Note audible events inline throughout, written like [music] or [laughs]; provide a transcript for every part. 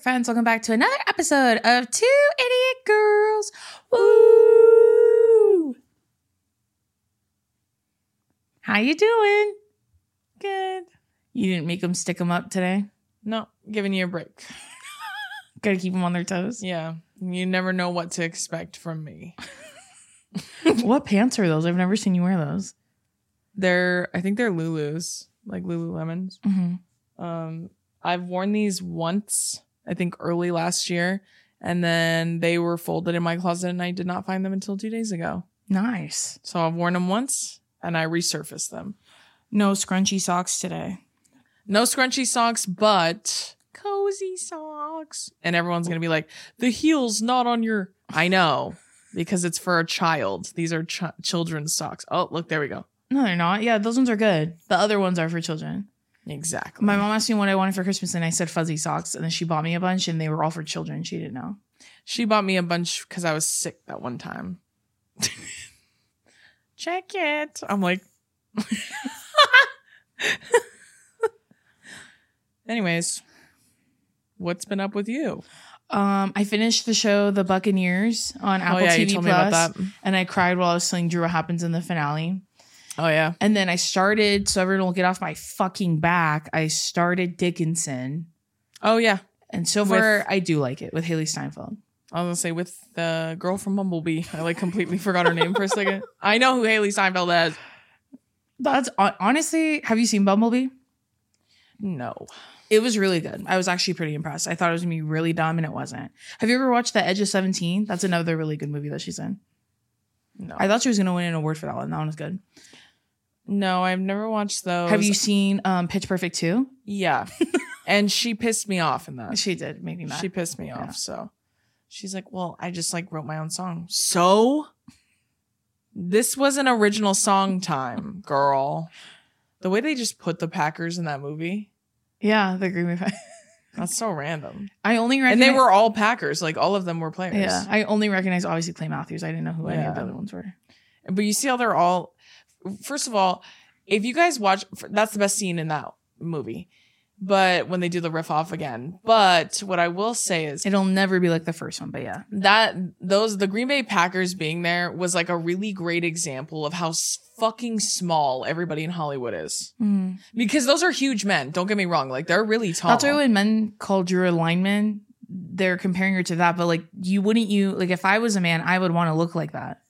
friends, welcome back to another episode of Two Idiot Girls. Woo! How you doing? Good. You didn't make them stick them up today. No, giving you a break. [laughs] Got to keep them on their toes. Yeah. You never know what to expect from me. [laughs] what pants are those? I've never seen you wear those. They're, I think they're Lulu's, like Lululemons. Mm-hmm. Um, I've worn these once, I think early last year, and then they were folded in my closet and I did not find them until two days ago. Nice. So I've worn them once and I resurfaced them. No scrunchy socks today. No scrunchy socks, but cozy socks. And everyone's going to be like, the heel's not on your. I know, because it's for a child. These are ch- children's socks. Oh, look, there we go. No, they're not. Yeah, those ones are good. The other ones are for children. Exactly. My mom asked me what I wanted for Christmas, and I said fuzzy socks, and then she bought me a bunch, and they were all for children. She didn't know. She bought me a bunch because I was sick that one time. Check it. I'm like, anyways, what's been up with you? Um, I finished the show The Buccaneers on Apple oh yeah, you TV told me about that. and I cried while I was telling Drew what happens in the finale. Oh yeah. And then I started, so everyone will get off my fucking back. I started Dickinson, Oh yeah. and so far I do like it with Hailee Steinfeld. I was gonna say with the girl from Bumblebee. I like completely forgot her name for a second. [laughs] I know who Hailee Steinfeld is. That's hon- honestly, have you seen Bumblebee? No. It was really good. I was actually pretty impressed. I thought it was gonna be really dumb, and it wasn't. Have you ever watched The Edge of Seventeen? That's another really good movie that she's in. No. I thought she was gonna win an award for that one. That one was good. No, I've never watched those. Have you seen um, Pitch Perfect two? Yeah. [laughs] and she pissed me off in that. She did me mad. She pissed me Yeah. off. So she's like, Well, I just like wrote my own song. So this was an original song time, girl. The way they just put the Packers in that movie, yeah, the Green Bay. Packers. [laughs] that's so random. I only And they were all Packers. Like all of them were players. Yeah, I only recognize obviously Clay Matthews. I didn't know who any of the other ones were. But you see how they're all. First of all, if you guys watch, that's the best scene in that movie. But when they do the riff off again. But what I will say is It'll never be like the first one, but yeah, that those the Green Bay Packers being there was like a really great example of how fucking small everybody in Hollywood is. Hmm. Because those are huge men. Don't get me wrong. Like they're really tall. that's why when men call Drew a lineman, they're comparing her to that. But like, you wouldn't you like if I was a man, I would want to look like that.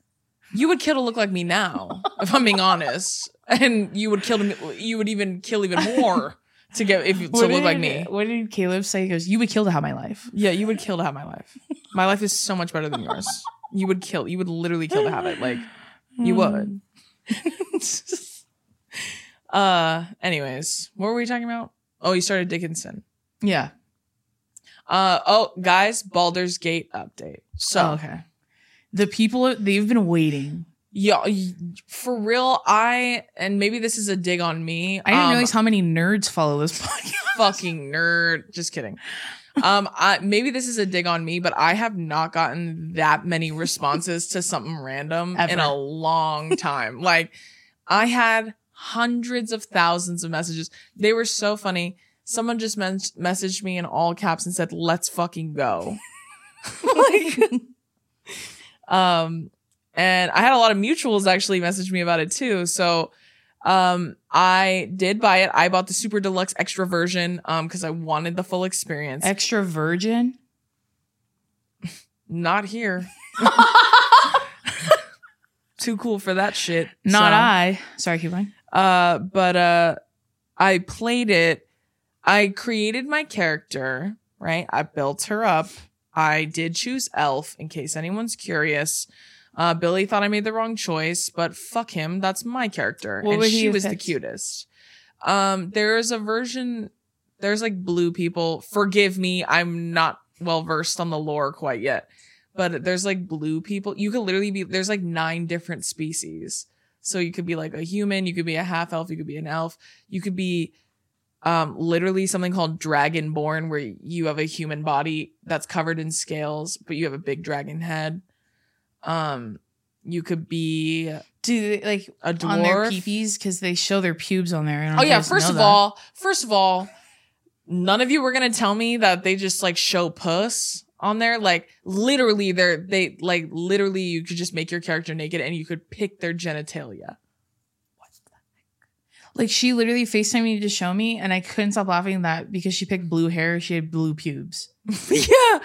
You would kill to look like me now, if I'm being honest. And you would kill to, you would even kill even more to get if to What look like me. What did Caleb say? He goes, "You would kill to have my life." Yeah, you would kill to have my life. My life is so much better than yours. You would kill. You would literally kill to have it. Like you would. [laughs] uh. Anyways, what were we talking about? Oh, you started Dickinson. Yeah. Uh. Oh, guys, Baldur's Gate update. So Oh, okay. The people they've been waiting. yeah, for real. I and maybe this is a dig on me. I didn't um, realize how many nerds follow this [laughs] podcast. fucking nerd. Just kidding. Um, I, maybe this is a dig on me, but I have not gotten that many responses to something random in a long time. [laughs] like, I had hundreds of thousands of messages. They were so funny. Someone just men- messaged me in all caps and said, "Let's fucking go." [laughs] like, um, and I had a lot of mutuals actually message me about it too. So, um, I did buy it. I bought the super deluxe extra version, um, because I wanted the full experience. Extra virgin. [laughs] Not here. [laughs] Too cool for that shit. Not So, I. Sorry, keep going. Uh, but uh, I played it. I created my character. Right. I built her up. I did choose Elf in case anyone's curious. Uh, Billy thought I made the wrong choice, but fuck him. That's my character, What and would he she have was the picked? cutest. Um, there's a version. There's like blue people. Forgive me, I'm not well versed on the lore quite yet, but there's like blue people. You could literally be. There's like nine different species. So you could be like a human, you could be a half elf, you could be an elf, you could be um literally something called dragonborn where you have a human body that's covered in scales but you have a big dragon head um you could be Do they like a on their dwarf peepees because they show their pubes on there? I don't know oh yeah first of that. all first of all none of you were gonna tell me that they just like show puss on there. Like literally, they're they like literally you could just make your character naked and you could pick their genitalia. Like she literally FaceTimed me to show me, and I couldn't stop laughing that because she picked blue hair, she had blue pubes. [laughs] [laughs] yeah.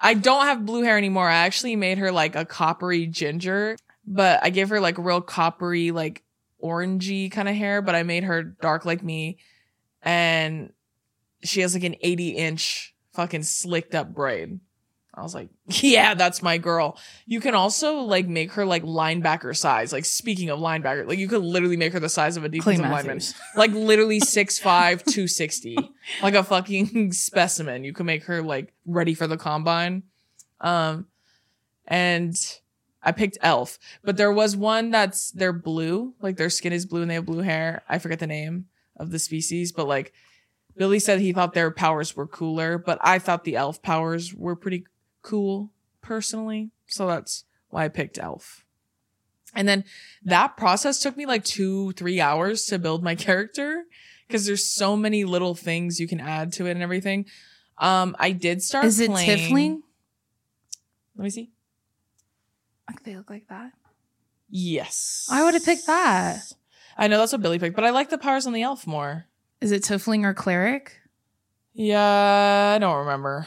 I don't have blue hair anymore. I actually made her like a coppery ginger, but I gave her like real coppery, like orangey kind of hair, but I made her dark like me. And she has like an 80 inch fucking slicked up braid. I was like, [laughs] yeah, that's my girl. You can also like make her like linebacker size. Like speaking of linebacker, like you could literally make her the size of a defensive lineman. [laughs] Like literally 6'5, 260. [laughs] Like a fucking specimen. You can make her like ready for the combine. Um and I picked Elf, but there was one that's they're blue, like their skin is blue and they have blue hair. I forget the name of the species, but like Billy said he thought their powers were cooler, but I thought the elf powers were pretty cool personally. So that's why I picked elf. And then that process took me like two, three hours to build my [laughs] character because there's so many little things you can add to it and everything. Um, I did start. Is it playing- Tiefling? Let me see. Like they look like that. Yes, I would have picked that. I know that's what Billy picked, but I like the powers on the elf more. Is it Tiefling or Cleric? Yeah, I don't remember.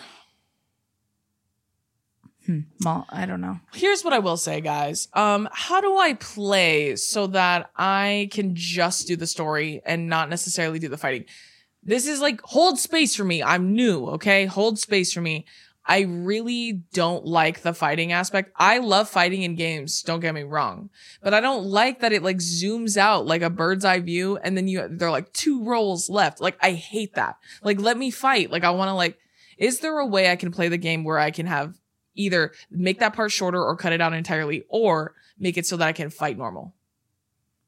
Hmm. Well, I don't know. Here's what I will say, guys. Um, how do I play so that I can just do the story and not necessarily do the fighting? This is like hold space for me. I'm new, okay? Hold space for me. I really don't like the fighting aspect. I love fighting in games, don't get me wrong. But I don't like that it like zooms out like a bird's eye view and then you they're like two rolls left. Like I hate that. Like let me fight. Like I want to like is there a way I can play the game where I can have either make that part shorter or cut it out entirely or make it so that I can fight normal?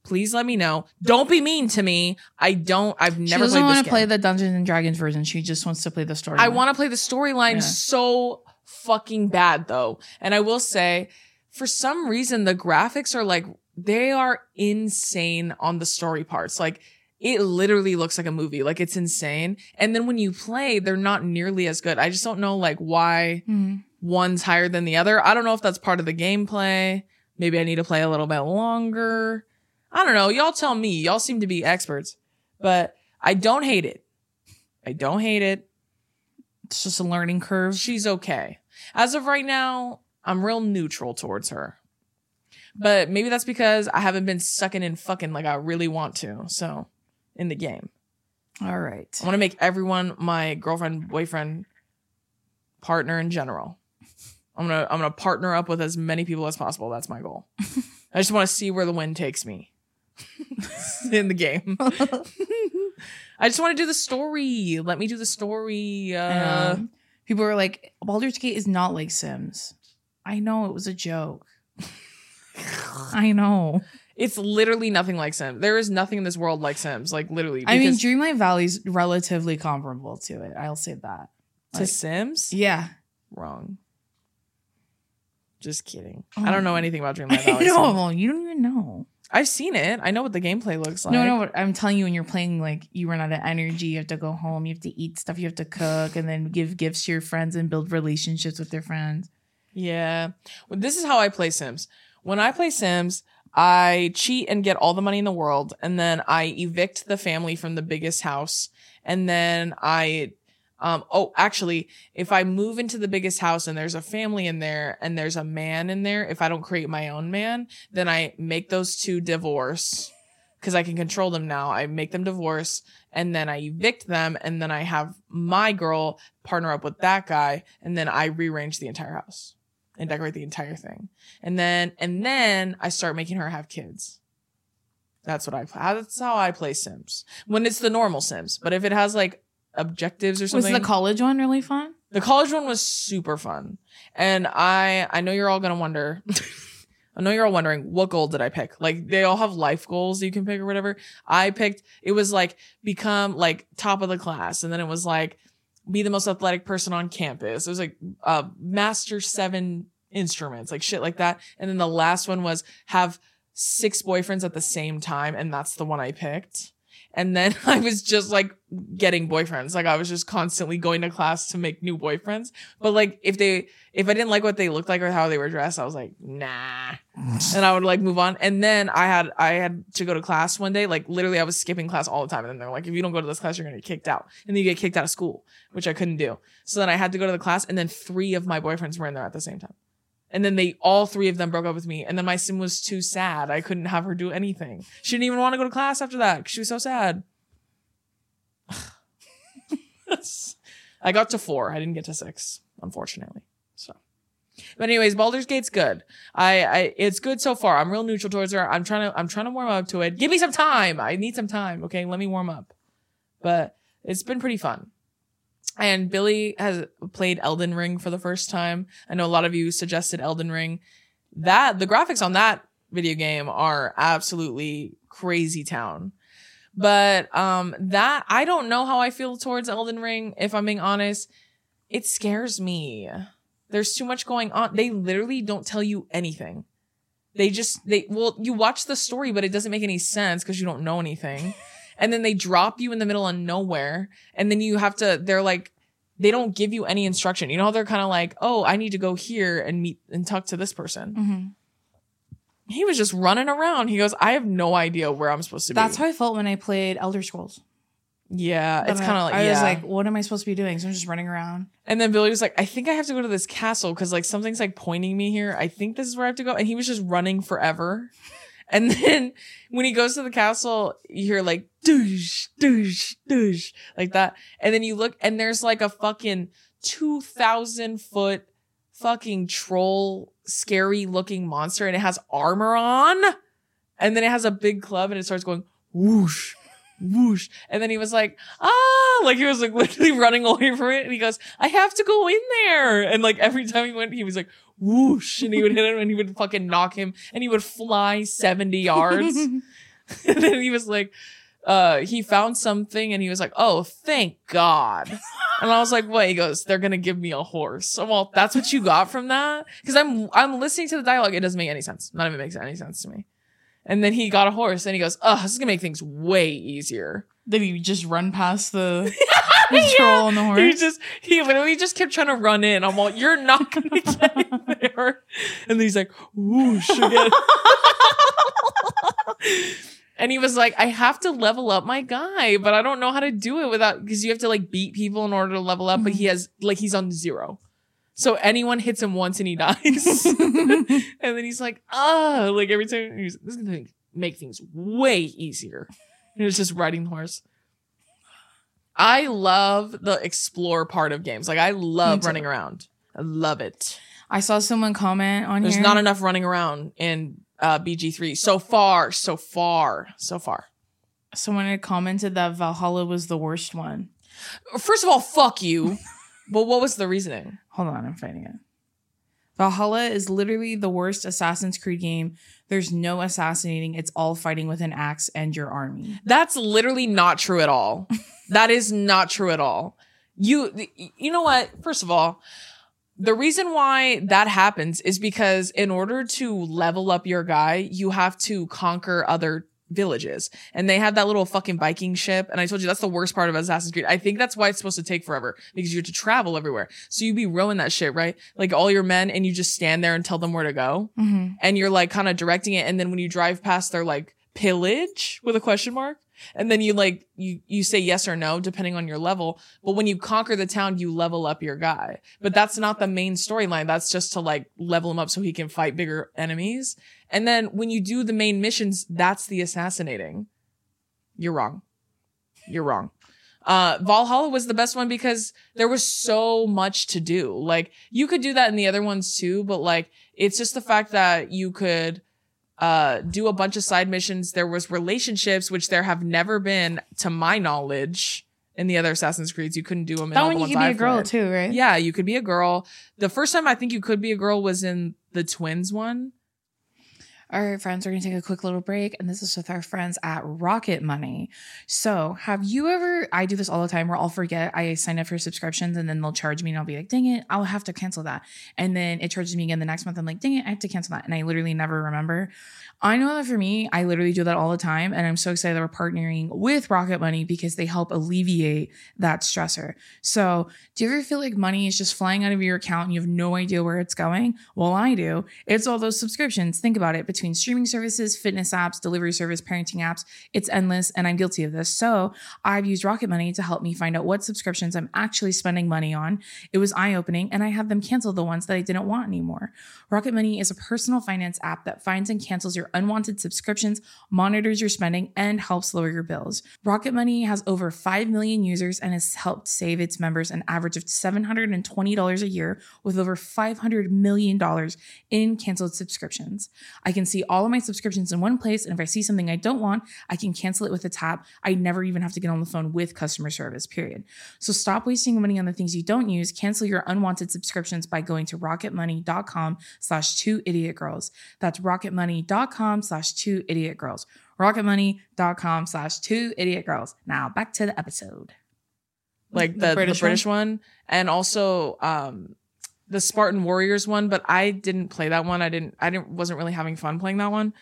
Please let me know. Don't be mean to me. I don't I've She never doesn't played want to play the Dungeons and Dragons version. She just wants to play the story. I want to play the storyline Yeah. so fucking bad though. And I will say, for some reason, the graphics are like, they are insane on the story parts. Like, it literally looks like a movie. Like, it's insane. And then when you play, they're not nearly as good. I just don't know, like, why Hmm. One's higher than the other. I don't know if that's part of the gameplay. Maybe I need to play a little bit longer. I don't know. Y'all tell me. Y'all seem to be experts. But I don't hate it. I don't hate it. It's just a learning curve. She's okay. As of right now, I'm real neutral towards her. But maybe that's because I haven't been sucking in fucking like I really want to. So, in the game, All right. I want to make everyone my girlfriend, boyfriend, partner in general. I'm gonna I'm gonna partner up with as many people as possible. That's my goal. [laughs] I just want to see where the wind takes me [laughs] in the game. [laughs] I just want to do the story. Let me do the story. Uh, Um, people were like, Baldur's Gate is not like Sims. I know it was a joke. I know. It's literally nothing like Sims. There is nothing in this world like Sims. Like literally. I mean, Dreamlight Valley's relatively comparable to it. I'll say that. to Sims, Yeah. wrong. Just kidding. Oh. I don't know oh. anything about [laughs] Dreamlight Valley. so- know. You don't even know. I've seen it. I know what the gameplay looks like. no, no. but I'm telling you, when you're playing, like you run out of energy. You have to go home. You have to eat stuff. You have to cook, and then give gifts to your friends and build relationships with their friends. Yeah. Well, this is how I play Sims. When I play Sims, I cheat and get all the money in the world, and then I evict the family from the biggest house, and then I um oh actually if I move into the biggest house and there's a family in there and there's a man in there, if I don't create my own man, then I make those two divorce because I can control them now. I make them divorce and then I evict them and then I have my girl partner up with that guy and then I rearrange the entire house and decorate the entire thing. And then and then I start making her have kids. That's what I that's how I play Sims. When it's the normal Sims. But if it has like objectives or something. Was the college one really fun? the college one was super fun. And I I know you're all gonna wonder. [laughs] I know you're all wondering what goal did I pick? Like they all have life goals you can pick or whatever. I picked it was like become like top of the class, and then it was like be the most athletic person on campus. It was like uh master seven instruments, like shit like that. And then the last one was have six boyfriends at the same time, and that's the one I picked. And then [laughs] I was just like getting boyfriends. Like I was just constantly going to class to make new boyfriends. But like if they if I didn't like what they looked like or how they were dressed, I was like, nah. and I would like move on. And then I had I had to go to class one day. Like literally I was skipping class all the time. And then they're like, if you don't go to this class, you're gonna get kicked out. And then you get kicked out of school, which I couldn't do. So then I had to go to the class and then three of my boyfriends were in there at the same time. And then they all three of them broke up with me. And then my sim was too sad. I couldn't have her do anything. She didn't even want to go to class after that she was so sad. [sighs] I got to four. I didn't get to six, unfortunately. So, but anyways, Baldur's Gate's good. I, I, it's good so far. I'm real neutral towards her. I'm trying to, I'm trying to warm up to it. Give me some time. I need some time. Okay, let me warm up. But it's been pretty fun. And Billy has played Elden Ring for the first time. I know a lot of you suggested Elden Ring. That the graphics on that video game are absolutely crazy town. But um that I don't know how I feel towards Elden Ring if I'm being honest. It scares me. There's too much going on. They literally don't tell you anything. They just they well you watch the story but it doesn't make any sense because you don't know anything. [laughs] and then they drop you in the middle of nowhere and then you have to they're like they don't give you any instruction. You know they're kind of like, "Oh, I need to go here and meet and talk to this person." Mhm. He was just running around. He goes, "I have no idea where I'm supposed to That's be." That's how I felt when I played Elder Scrolls. yeah, it's kind of like I yeah. was like, what am I supposed to be doing? So I'm just running around. And then Billy was like, I think I have to go to this castle because like something's like pointing me here. I think this is where I have to go. And he was just running forever. And then when he goes to the castle, you hear like doosh, doosh, doosh, like that. And then you look and there's like a fucking 2,000 foot fucking troll, scary looking monster and it has armor on. And then it has a big club and it starts going whoosh, whoosh. And then he was like, ah, like he was like [laughs] literally running away from it. And he goes, I have to go in there. And like every time he went, he was like, whoosh. And he would hit him and he would fucking knock him and he would fly 70 yards. [laughs] and then he was like, uh, he found something and he was like, oh, thank God. And I was like, what? He goes, they're going to give me a horse. So, well, that's what you got from that? Cause I'm, I'm listening to the dialogue. It doesn't make any sense. None of it makes any sense to me. And then he got a horse and he goes, oh, this is going to make things way easier. Did he just run past the, [laughs] [laughs] on the horse? He just, he literally just kept trying to run in. I'm like, you're not going [laughs] to get there. And then he's like, whoosh again. [laughs] and he was like, I have to level up my guy, but I don't know how to do it without, because you have to like beat people in order to level up, but he has, like, he's on zero. So anyone hits him once and he dies. and then he's like, ah, like every time he's, this is going to make things way easier. And it's just riding the horse. I love the explore part of games. Like I love running around. I love it. I saw someone comment on There's here. not enough running around in uh, BG3 so far, so far, so far. someone had commented that Valhalla was the worst one. First of all, fuck you. [laughs] but what was the reasoning? Hold on, I'm finding it. Valhalla is literally the worst Assassin's Creed game. There's no assassinating. It's all fighting with an axe and your army. That's literally not true at all. that is not true at all. You you know what? First of all, the reason why that happens is because in order to level up your guy, you have to conquer other villages. And they have that little fucking Viking ship. And I told you that's the worst part of Assassin's Creed. I think that's why it's supposed to take forever because you have to travel everywhere. So you'd be rowing that shit, right? Like all your men and you just stand there and tell them where to go. Mm-hmm. And you're like kind of directing it. And then when you drive past, they're like pillage with a question mark. And then you like, you, you say yes or no, depending on your level. But when you conquer the town, you level up your guy. But that's not the main storyline. That's just to like level him up so he can fight bigger enemies. And then when you do the main missions, that's the assassinating. You're wrong. You're wrong. Uh, Valhalla was the best one because there was so much to do. Like you could do that in the other ones too, but like it's just the fact that you could uh do a bunch of side missions. There was relationships, which there have never been, to my knowledge, in the other Assassin's Creeds. You couldn't do them. In That all one you can be a girl too, right? Yeah, you could be a girl. The first time I think you could be a girl was in the twins one. All right, friends, we're going to take a quick little break. And this is with our friends at Rocket Money. So, have you ever, I do this all the time where I'll forget I sign up for subscriptions and then they'll charge me and I'll be like, dang it, I'll have to cancel that. And then it charges me again the next month. I'm like, dang it, I have to cancel that. And I literally never remember. I know that for me, I literally do that all the time. And I'm so excited that we're partnering with Rocket Money because they help alleviate that stressor. So, do you ever feel like money is just flying out of your account and you have no idea where it's going? Well, I do. It's all those subscriptions. Think about it between streaming services, fitness apps, delivery service, parenting apps. It's endless, and I'm guilty of this. So, I've used Rocket Money to help me find out what subscriptions I'm actually spending money on. It was eye opening, and I have them cancel the ones that I didn't want anymore. Rocket Money is a personal finance app that finds and cancels your unwanted subscriptions, monitors your spending, and helps lower your bills. Rocket Money has over 5 million users and has helped save its members an average of $720 a year with over $500 million in canceled subscriptions. I can see all of my subscriptions in one place, and if I see something I don't want, I can cancel it with a tap. I never even have to get on the phone with customer service, period. So stop wasting money on the things you don't use. Cancel your unwanted subscriptions by going to rocketmoney.com slash two idiot girls. That's rocketmoney.com slash two idiot girls. Rocketmoney.com slash two idiot girls. Now back to the episode. like the, the British, one? and also um the Spartan Warriors one, but I didn't play that one. I didn't I didn't wasn't really having fun playing that one.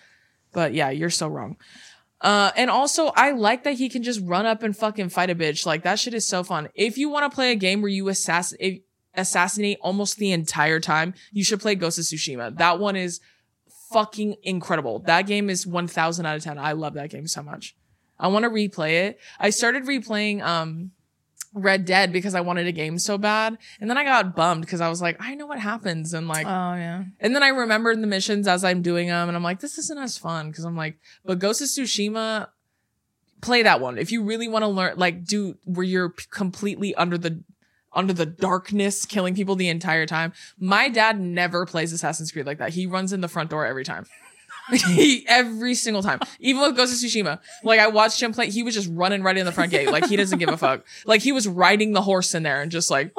But yeah, you're so wrong. Uh, and also I like that he can just run up and fucking fight a bitch. Like that shit is so fun. If you want to play a game where you assassinate assassinate almost the entire time, you should play Ghost of Tsushima. That one is fucking incredible. That game is 1000 out of 10. I love that game so much. I want to replay it. I started replaying um Red Dead because I wanted a game so bad. And then I got bummed because I was like, I know what happens. And like, Oh yeah. and then I remembered the missions as I'm doing them. And I'm like, this isn't as fun. Cause I'm like, but Ghost of Tsushima, play that one. If you really want to learn, like, do where you're p- completely under the, under the darkness, killing people the entire time. My dad never plays Assassin's Creed like that. He runs in the front door every time. [laughs] he, every single time. Even with Ghost of Tsushima. Like I watched him play, he was just running right in the front gate. Like he doesn't give a fuck. Like he was riding the horse in there and just like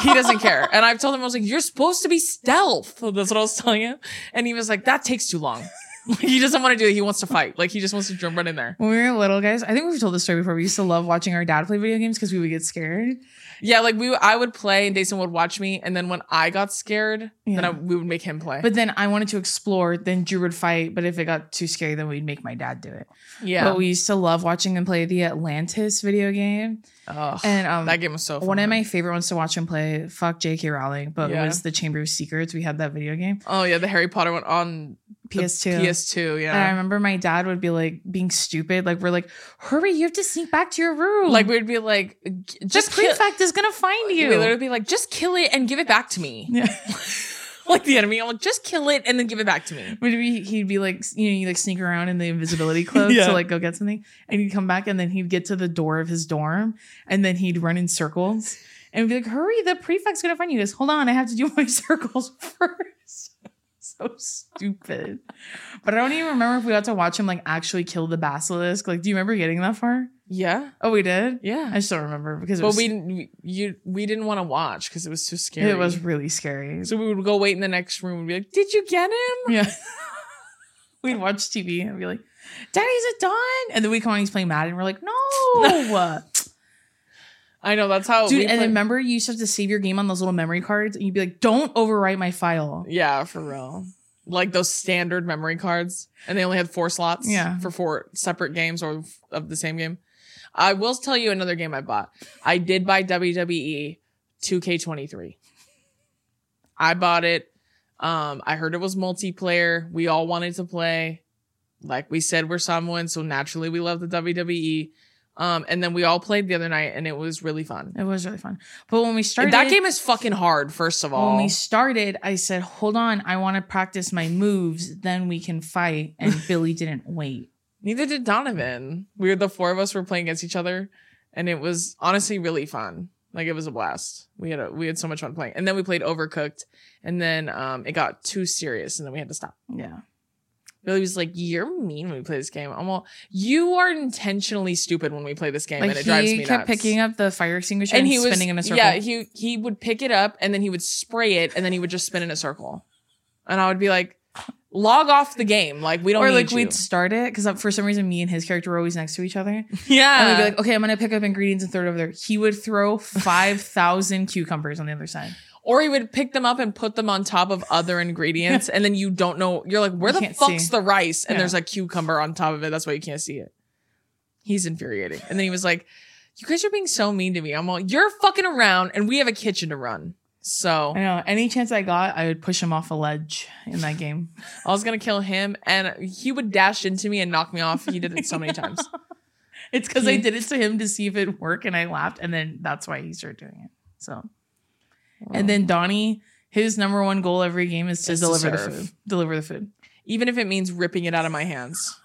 he doesn't care. And I've told him I was like, You're supposed to be stealth. [laughs] That's what I was telling him. And he was like, That takes too long. [laughs] he doesn't want to do it. He wants to fight. Like he just wants to jump right in there. When we were little guys, I think we've told this story before. We used to love watching our dad play video games because we would get scared. Yeah, like we I would play and Jason would watch me, and then when I got scared, then I, we would make him play. But then I wanted to explore, then Drew would fight. But if it got too scary, then we'd make my dad do it. yeah, But we used to love watching him play the Atlantis video game. Oh, And um that game was so fun. one of my favorite ones to watch him play, fuck J.K. Rowling, but Yeah. was the Chamber of Secrets. We had that video game. Oh yeah, the Harry Potter one on the PS2. PS2, And I remember my dad would be like being stupid. Like, we're like, hurry, you have to sneak back to your room. Like we'd be like, the just kill. prefect is gonna find you. We literally be like, just kill it and give it back to me. yeah. [laughs] like the enemy. I'm like, just kill it and then give it back to me. Would be he'd be like you know you like sneak around in the invisibility cloak [laughs] Yeah. to like go get something and he'd come back and then he'd get to the door of his dorm and then he'd run in circles and be like hurry the prefect's gonna find you He goes hold on I have to do [laughs] my circles first so stupid but I don't even remember if we got to watch him like actually kill the basilisk like do you remember getting that far Yeah, oh we did yeah. I still remember because it But was we we- you we didn't want to watch because it was too scary. it was really scary So we would go wait in the next room and be like, "Did you get him?" Yeah. [laughs] We'd watch TV and be like, Daddy, is it done? And then we come on, he's playing Madden. And we're like, no. [laughs] [laughs] I know that's how. Dude, we and play- remember you used to have to save your game on those little memory cards and you'd be like, don't overwrite my file. yeah, for real. Like those standard memory cards, and they only had four slots. Yeah. for four separate games or of the same game. I will tell you another game I bought. I did buy WWE 2K23. I bought it. Um, I heard it was multiplayer. We all wanted to play. Like we said, we're Samoan, so naturally we love the WWE. Um, and then we all played the other night, and it was really fun. It was really fun. But when we started that game is fucking hard. First of all, when we started, I said, hold on, I want to practice my moves, then we can fight. And [laughs] Billy didn't wait. Neither did Donovan. We were the four of us were playing against each other, and it was honestly really fun. Like it was a blast. We had a, we had so much fun playing, and then we played Overcooked, and then um it got too serious, and then we had to stop. Yeah. Billy was like, "You're mean when we play this game." I'm all, "You are intentionally stupid when we play this game, Like and it drives me nuts." he kept picking up the fire extinguisher and and, he was spinning in a circle. yeah he he would pick it up and then he would spray it and then he would just spin in a circle, and I would be like, log off the game. Like we don't or like you. we'd start it because uh, for some reason me and his character were always next to each other. Yeah, and we'd be like, okay, I'm gonna pick up ingredients and throw it over there. He would throw five thousand cucumbers on the other side. Or he would pick them up and put them on top of other ingredients, [laughs] and then you don't know. You're like, where You the fuck's see. the rice? And Yeah. there's a cucumber on top of it. That's why you can't see it. He's infuriating. And then he was like, "You guys are being so mean to me." I'm like, "You're fucking around, and we have a kitchen to run." So I know. Any chance I got, I would push him off a ledge in that game. [laughs] I was gonna kill him, and he would dash into me and knock me off. He did it so many times. [laughs] It's because I did it to him to see if it worked, and I laughed, and then that's why he started doing it. So, and then oh. Donnie, his number one goal every game is to Is to deliver the food. Deliver the food. even if it means ripping it out of my hands.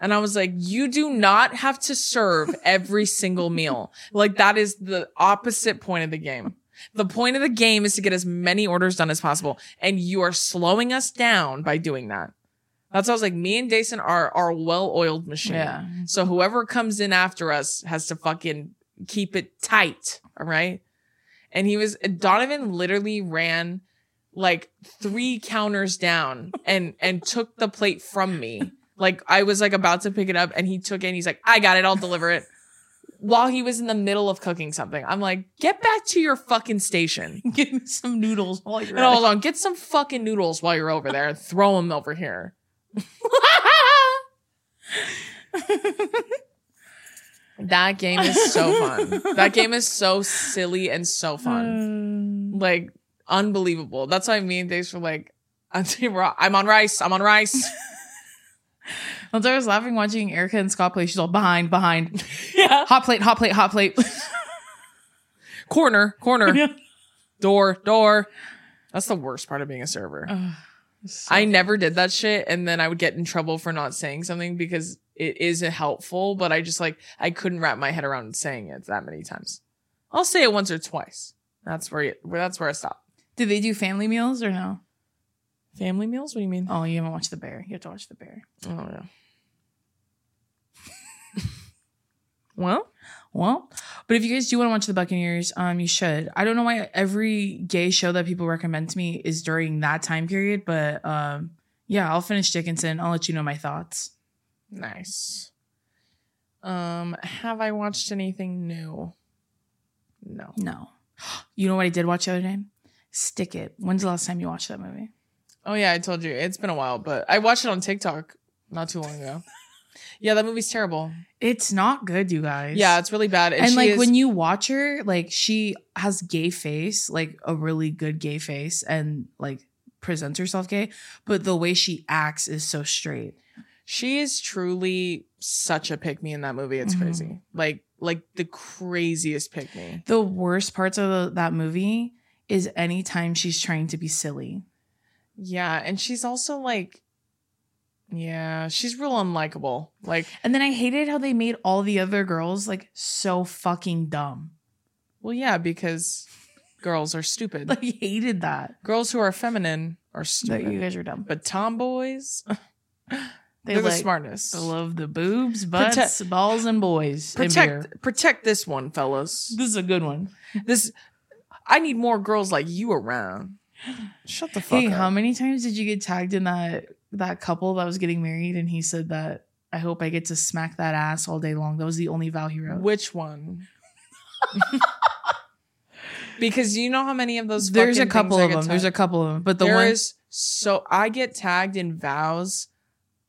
And I was like, you do not have to serve every [laughs] single meal. Like that is the opposite point of the game. The point of the game is to get as many orders done as possible. And you are slowing us down by doing that. That's why I was like, me and Jason are are well-oiled machine. Yeah. So whoever comes in after us has to fucking keep it tight. All right. And he was Donovan literally ran like three counters down and and took the plate from me. Like I was like about to pick it up and he took it and he's like, I got it, I'll deliver it. While he was in the middle of cooking something. I'm like, get back to your fucking station. [laughs] Give me some noodles while you're And hold on, get some fucking noodles while you're over there throw them over here. [laughs] [laughs] that game is so [laughs] fun. That game is so silly and so fun. Uh, Like unbelievable. That's why me and Days were like, [laughs] I'm I'm on rice. I'm on rice. Once I was laughing watching Erica and Scott play. She's all behind, behind. [laughs] yeah. Hot plate, hot plate, hot plate. Corner, corner, Yeah. door, door. That's the worst part of being a server. Ugh, so I never did that shit, and then I would get in trouble for not saying something because it is helpful, but I just like I couldn't wrap my head around saying it that many times. I'll say it once or twice. That's where where that's where I stop. Did they do family meals or no? Family meals? What do you mean? Oh, you haven't watched The Bear. You have to watch The Bear. Oh yeah. [laughs] well, Well, but if you guys do want to watch The Buccaneers, um, you should. I don't know why every gay show that people recommend to me is during that time period, but um, yeah, I'll finish Dickinson. I'll let you know my thoughts. Nice. Um, have I watched anything new? No. No, [gasps] you know what I did watch the other day? Stick It. When's the last time you watched that movie? Oh yeah, I told you it's been a while, but I watched it on TikTok not too long ago. [laughs] yeah, that movie's terrible. It's not good, you guys. Yeah, it's really bad. and she like is- when you watch her, like she has gay face, like a really good gay face, and like presents herself gay, but the way she acts is so straight. She is truly such a pick me in that movie. It's Mhm. crazy. Like like the craziest pick me. The worst parts of the, that movie is anytime she's trying to be silly. Yeah, and she's also like yeah, she's real unlikable. Like, And then I hated how they made all the other girls like so fucking dumb. well, yeah, because girls are stupid. [laughs] Like hated that. girls who are feminine are That stupid. you guys are dumb. but tomboys, [laughs] They they're the smartest. They love the boobs, butts, Protect- balls, and boys. and. Protect protect this one, fellas. This is a good one. This I need more girls like you around. Shut the fuck up. Hey, up. how many times did you get tagged in that that couple that was getting married and he said that I hope I get to smack that ass all day long. That was the only vow he wrote. Which one? [laughs] because you know how many of those. There's a couple of them. There's a couple of them. But the There one is so I get tagged in vows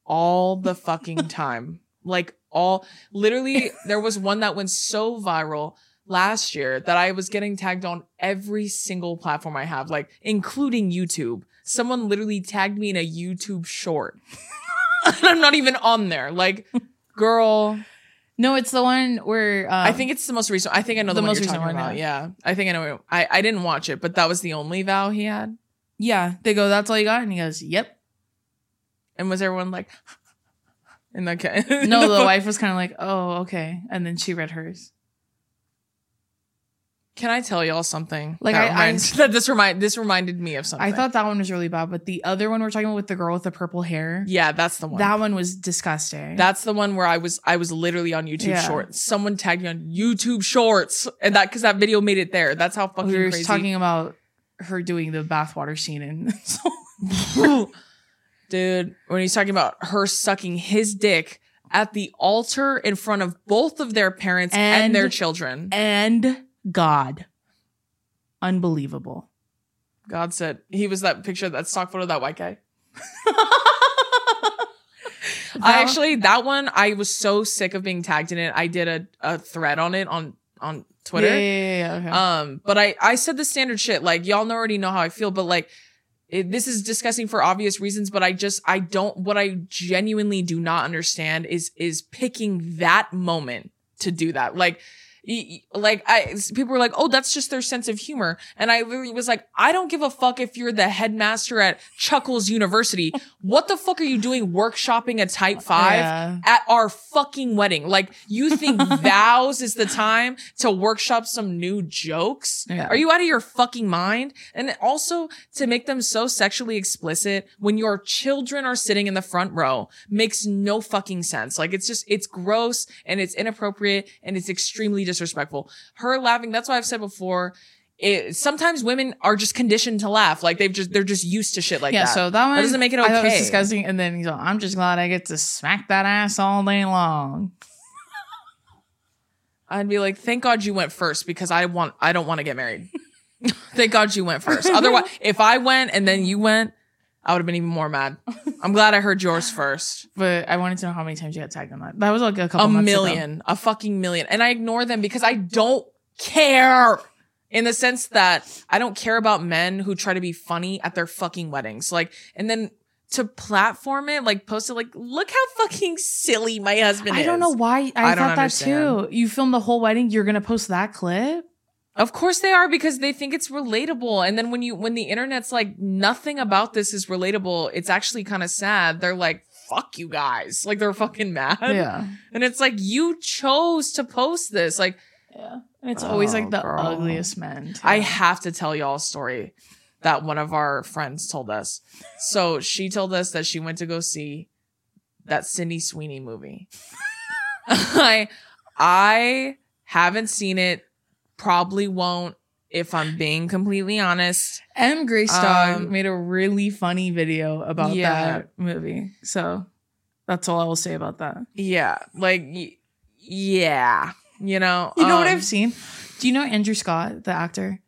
all the [laughs] fucking time. Like all literally there was one that went so viral last year that I was getting tagged on every single platform I have, like including YouTube. Someone literally tagged me in a YouTube short. [laughs] and I'm not even on there. Like, girl, No, it's the one where um, I think it's the most recent. I think I know the, the most recent one, about. Yeah, I think I know. I I didn't watch it, but that was the only vow he had. yeah. They go, that's all you got, and he goes, yep. And was everyone like, [laughs] in that ca- [laughs] No, the wife was kind of like, oh, okay, and then she read hers. Can I tell y'all something? Like, that I- I- [laughs] that this remind this reminded me of something. I thought that one was really bad, but the other one we're talking about with the girl with the purple hair, yeah, that's the one. that one was disgusting. that's the one where I was I was literally on YouTube Yeah. Shorts. Someone tagged me on YouTube Shorts, and that because that video made it there. That's how fucking we were crazy. talking about her doing the bathwater scene, and so dude, when he's talking about her sucking his dick at the altar in front of both of their parents and, And- their children. And God. Unbelievable. God said he was that picture, that stock photo, of that white guy. [laughs] I actually that one I was so sick of being tagged in it. I did a, a thread on it on on Twitter. Yeah, yeah, yeah, yeah, okay. Um, but I I said the standard shit. Like y'all already know how I feel, but like it, this is disgusting for obvious reasons. But I just I don't. What I genuinely do not understand is is picking that moment to do that. Like. Like I, people were like, "Oh, that's just their sense of humor," and I literally was like, "I don't give a fuck if you're the headmaster at Chuckles University. What the fuck are you doing workshopping a tight five Yeah. at our fucking wedding. Like, you think [laughs] vows is the time to workshop some new jokes? Yeah. Are you out of your fucking mind? And also to make them so sexually explicit when your children are sitting in the front row makes no fucking sense. Like, it's just, it's gross and it's inappropriate and it's extremely disrespectful. Her laughing, that's why I've said before. It, sometimes women are just conditioned to laugh. Like they've just, they're just used to shit like yeah, that. so that one doesn't make it okay. I thought it was disgusting. And then he's like, I'm just glad I get to smack that ass all day long. [laughs] I'd be like, thank God you went first because I want I don't want to get married. [laughs] thank God you went first. Otherwise, if I went and then you went, I would have been even more mad. I'm glad I heard yours first. [laughs] But I wanted to know how many times you got tagged on that. That was like a couple A months ago. million, a fucking million. And I ignore them because I don't care. In the sense that I don't care about men who try to be funny at their fucking weddings. Like, and then to platform it, like post it, like, look how fucking silly my husband I is. don't know why I, I thought that too. You filmed the whole wedding, you're gonna post that clip? Of course they are because they think it's relatable. And then when you when the internet's like nothing about this is relatable, it's actually kind of sad. They're like, fuck you guys. Like they're fucking mad. Yeah. And it's like you chose to post this. Like Yeah. And it's oh, always Oh, like the girl. ugliest men. too. I have to tell y'all a story that one of our friends told us. So she told us that she went to go see that Sydney Sweeney movie. [laughs] I I haven't seen it, probably won't if I'm being completely honest. M. Greystog Um, made a really funny video about Yeah. that movie. So that's all I will say about that. Yeah, like y- yeah, you know. You know what um, I've seen? Do you know Andrew Scott, the actor?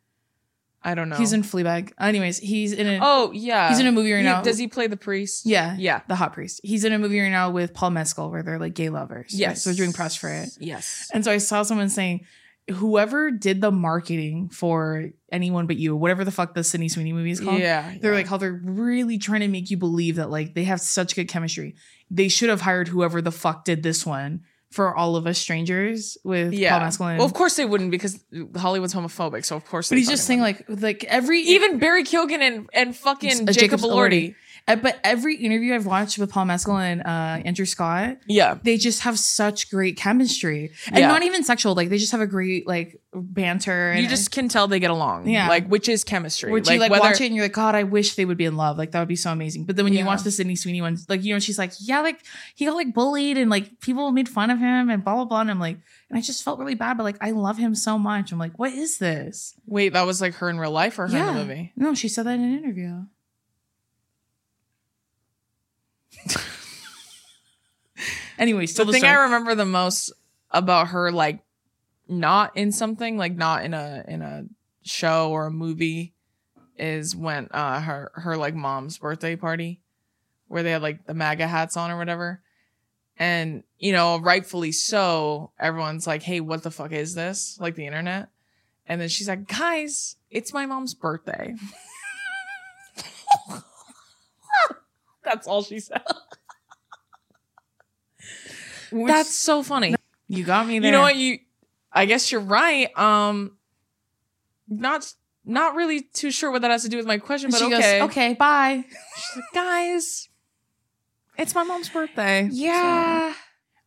I don't know. He's in Fleabag. Anyways, he's in a Oh yeah, he's in a movie right He- now. Does he play the priest? Yeah. Yeah. The hot priest. He's in a movie right now with Paul Mescal where they're like gay lovers. right? Yes. So they're doing press for it. Yes. And so I saw someone saying, whoever did the marketing for anyone but you, whatever the fuck the Sydney Sweeney movie is called. Yeah. They're yeah. like how they're really trying to make you believe that like they have such good chemistry. They should have hired whoever the fuck did this one for all of us strangers with yeah. Paul Mescal. Well, of course they wouldn't because Hollywood's homophobic. So of course. but he's just saying like like every even Barry Keoghan and and fucking Uh, Jacob Elordi. Uh, but every interview I've watched with Paul Mescal and uh, Andrew Scott, Yeah. they just have such great chemistry, and Yeah. not even sexual. Like they just have a great like banter. And You just can tell they get along. Yeah. Like which is chemistry. Which you like whether- watch it and you're like, God, I wish they would be in love. Like that would be so amazing. But then when you watch the Sydney Sweeney one, like you know, she's like, yeah, like he got like bullied and like people made fun of him and blah blah blah. And I'm like, and I just felt really bad, but like I love him so much. I'm like, what is this? Wait, that was like her in real life or her in the movie? No, she said that in an interview. Anyway, still the the thing I remember the most about her, like not in something, like not in a in a show or a movie, is when uh her her like mom's birthday party, where they had like the MAGA hats on or whatever, and you know rightfully so, everyone's like, hey, what the fuck is this? Like the internet, and then she's like, guys, it's my mom's birthday. [laughs] That's all she said. [laughs] That's so funny. you got me there. You know what? You, I guess you're right. Um, not not really too sure what that has to do with my question, but she okay. goes, okay, bye. She's like, guys, it's my mom's birthday. Yeah.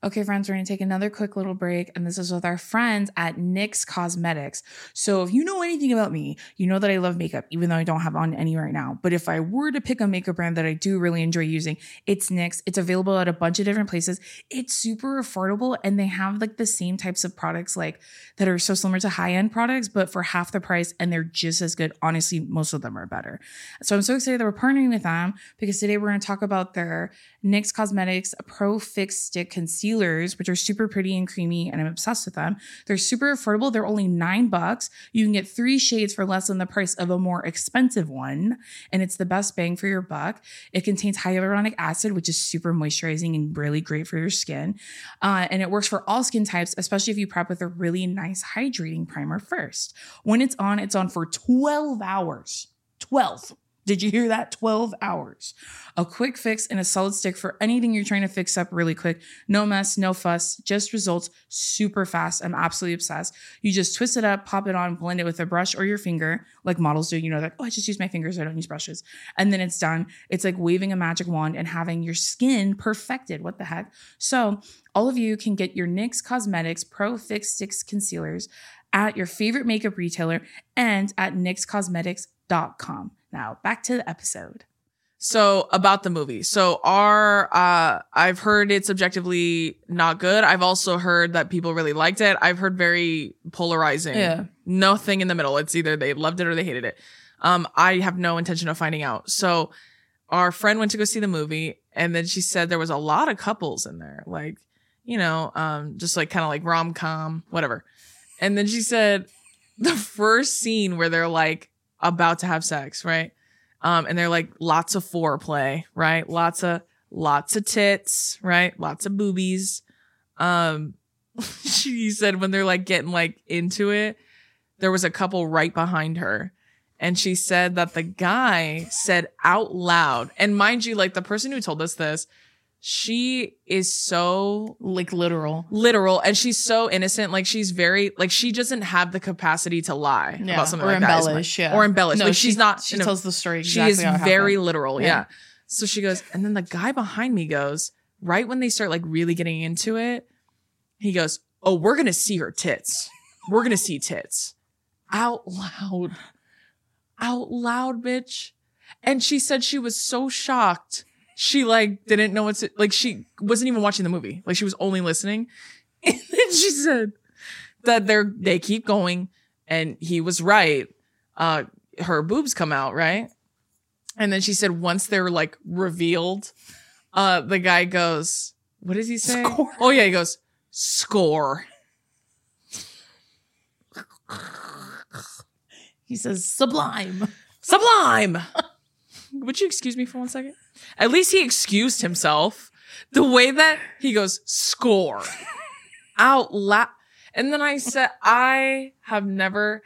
Okay, friends, we're going to take another quick little break, and this is with our friends at NYX Cosmetics. So, if you know anything about me, you know that I love makeup, even though I don't have on any right now. But if I were to pick a makeup brand that I do really enjoy using, it's NYX. It's available at a bunch of different places. It's super affordable, and they have like the same types of products like that are so similar to high end products, but for half the price, and they're just as good. Honestly, most of them are better. So, I'm so excited that we're partnering with them because today we're going to talk about their NYX Cosmetics Pro Fix Stick concealers, which are super pretty and creamy, and I'm obsessed with them. They're super affordable. They're only nine bucks. You can get three shades for less than the price of a more expensive one, and it's the best bang for your buck. It contains hyaluronic acid, which is super moisturizing and really great for your skin. Uh, and it works for all skin types, especially if you prep with a really nice hydrating primer first. When it's on, it's on for 12 hours. 12. Did you hear that? 12 hours. A quick fix and a solid stick for anything you're trying to fix up really quick. No mess, no fuss, just results super fast. I'm absolutely obsessed. You just twist it up, pop it on, blend it with a brush or your finger, like models do. You know, that, oh, I just use my fingers, I don't use brushes. And then it's done. It's like waving a magic wand and having your skin perfected. What the heck? So, all of you can get your NYX Cosmetics Pro Fix Sticks Concealers at your favorite makeup retailer and at nyxcosmetics.com. Now, back to the episode. So about the movie. So our uh I've heard it's objectively not good. I've also heard that people really liked it. I've heard very polarizing. Yeah. Nothing in the middle. It's either they loved it or they hated it. Um I have no intention of finding out. So our friend went to go see the movie and then she said there was a lot of couples in there. Like, you know, um just like kind of like rom-com, whatever. And then she said the first scene where they're like about to have sex, right? Um, and they're like lots of foreplay, right? Lots of lots of tits, right? Lots of boobies. Um, [laughs] she said when they're like getting like into it, there was a couple right behind her. And she said that the guy said out loud, and mind you, like the person who told us this, she is so like literal. literal and she's so innocent. Like she's very like she doesn't have the capacity to lie yeah. about something or like embellish that yeah. or embellish. No, like she, she's not she you know, tells the story she is very literal. Yeah. Yeah. so she goes and then the guy behind me goes right when they start like really getting into it he goes oh we're gonna see her tits. We're gonna see tits. Out loud. Out loud bitch. And she said she was so shocked she like didn't know what's like she wasn't even watching the movie. Like she was only listening. [laughs] And then she said that they're they keep going. And he was right. Uh her boobs come out right? And then she said once they're like revealed uh the guy goes what does he say? Score. oh yeah he goes score. He says sublime. Sublime! [laughs] Would you excuse me for one second at least he excused himself. The way that he goes score. [laughs] Out loud and then i said i have never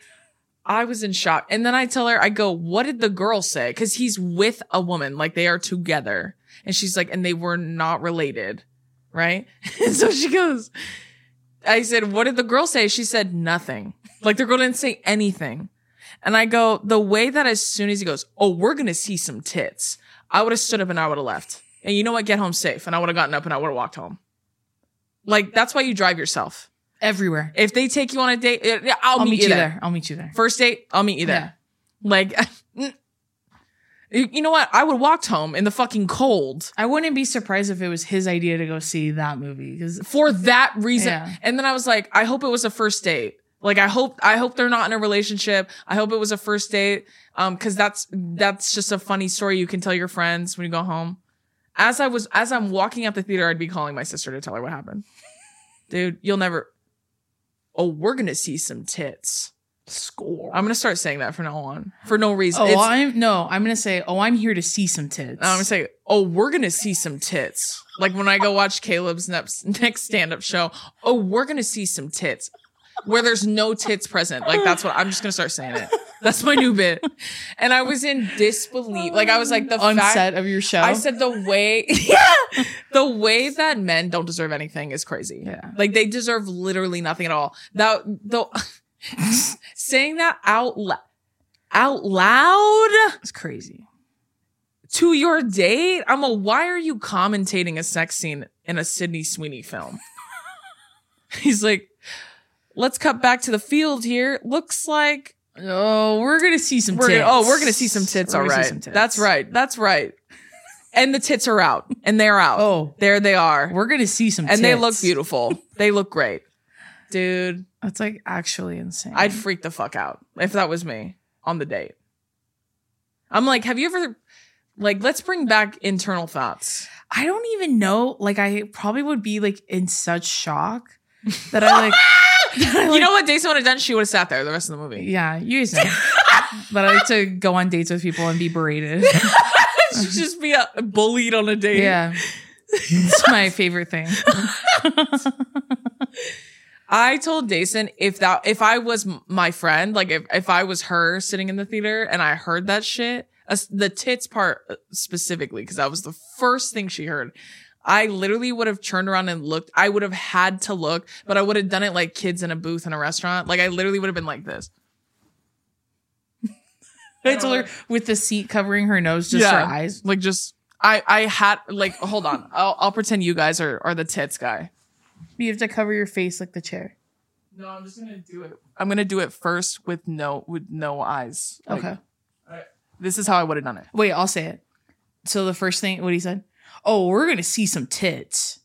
i was in shock. And then i tell her i go what did the girl say? Because he's with a woman like they are together. And she's like and they were not related. Right? And [laughs] so she goes i said what did the girl say? She said nothing. Like the girl didn't say anything. And I go, the way that as soon as he goes, oh, we're going to see some tits, I would have stood up and I would have left. And you know what? Get home safe. And I would have gotten up and I would have walked home. Like, that's why you drive yourself. everywhere If they take you on a date, yeah, I'll, meet, you there. i'll meet you there First date, I'll meet you there. Yeah. Like, [laughs] you know what? I would have walked home in the fucking cold i wouldn't be surprised if it was his idea to go see that movie because for that reason. Yeah. And then I was like, I hope it was a first date. Like I hope I hope they're not in a relationship. I hope it was a first date. Um, cause that's that's just a funny story you can tell your friends when you go home. As I was as I'm walking out the theater, I'd be calling my sister to tell her what happened. Dude, you'll never Oh, we're gonna see some tits. score I'm gonna start saying that from now on. For no reason. oh It's- i'm no i'm gonna say oh i'm here to see some tits I'm gonna say, oh, we're gonna see some tits. Like when I go watch Caleb's next next stand up show, oh, we're gonna see some tits. Where there's no tits present. Like that's what I'm just gonna start saying it. That's my new bit. And I was in disbelief. Like I was like the on fact set of your show I said the way [laughs] yeah, the way that men don't deserve anything is crazy. Yeah. Like they deserve literally nothing at all. That the [laughs] saying that out loud out loud it's crazy to your date? I'm a why are you commentating a sex scene in a Sydney Sweeney film? [laughs] He's like, let's cut back to the field here. Looks like Oh, we're gonna see some we're tits. gonna, oh, we're gonna see some tits. We're All see some tits. that's right, that's right. [laughs] And the tits are out, and they're out. Oh, there they are, we're gonna see some and they look beautiful. [laughs] they look great, dude. That's like actually insane. I'd freak the fuck out if that was me on the date. I'm like, have you ever, like, let's bring back internal thoughts. I don't even know. Like, I probably would be like in such shock that I like. [laughs] [laughs] I, you know what Daisy would have done? She would have sat there the rest of the movie. Yeah, you guys know. [laughs] but I like to go on dates with people and be berated. [laughs] Just be uh, bullied on a date. yeah, it's my favorite thing. I told Deison if that if I was my friend, like if if I was her sitting in the theater and I heard that shit, as- the tits part uh, specifically, because that was the first thing she heard. I literally would have turned around and looked. I would have had to look, but I would have done it like kids in a booth in a restaurant. Like I literally would have been like this. I told her with the seat covering her nose, just her eyes. Like just I I had like hold on. I'll I'll pretend you guys are are the tits guy. You have to cover your face like the chair. No, I'm just gonna do it. I'm gonna do it first with no with no eyes. Like, Okay. This is how I would have done it. Wait, I'll say it. So the first thing, what he said, oh, we're gonna see some tits.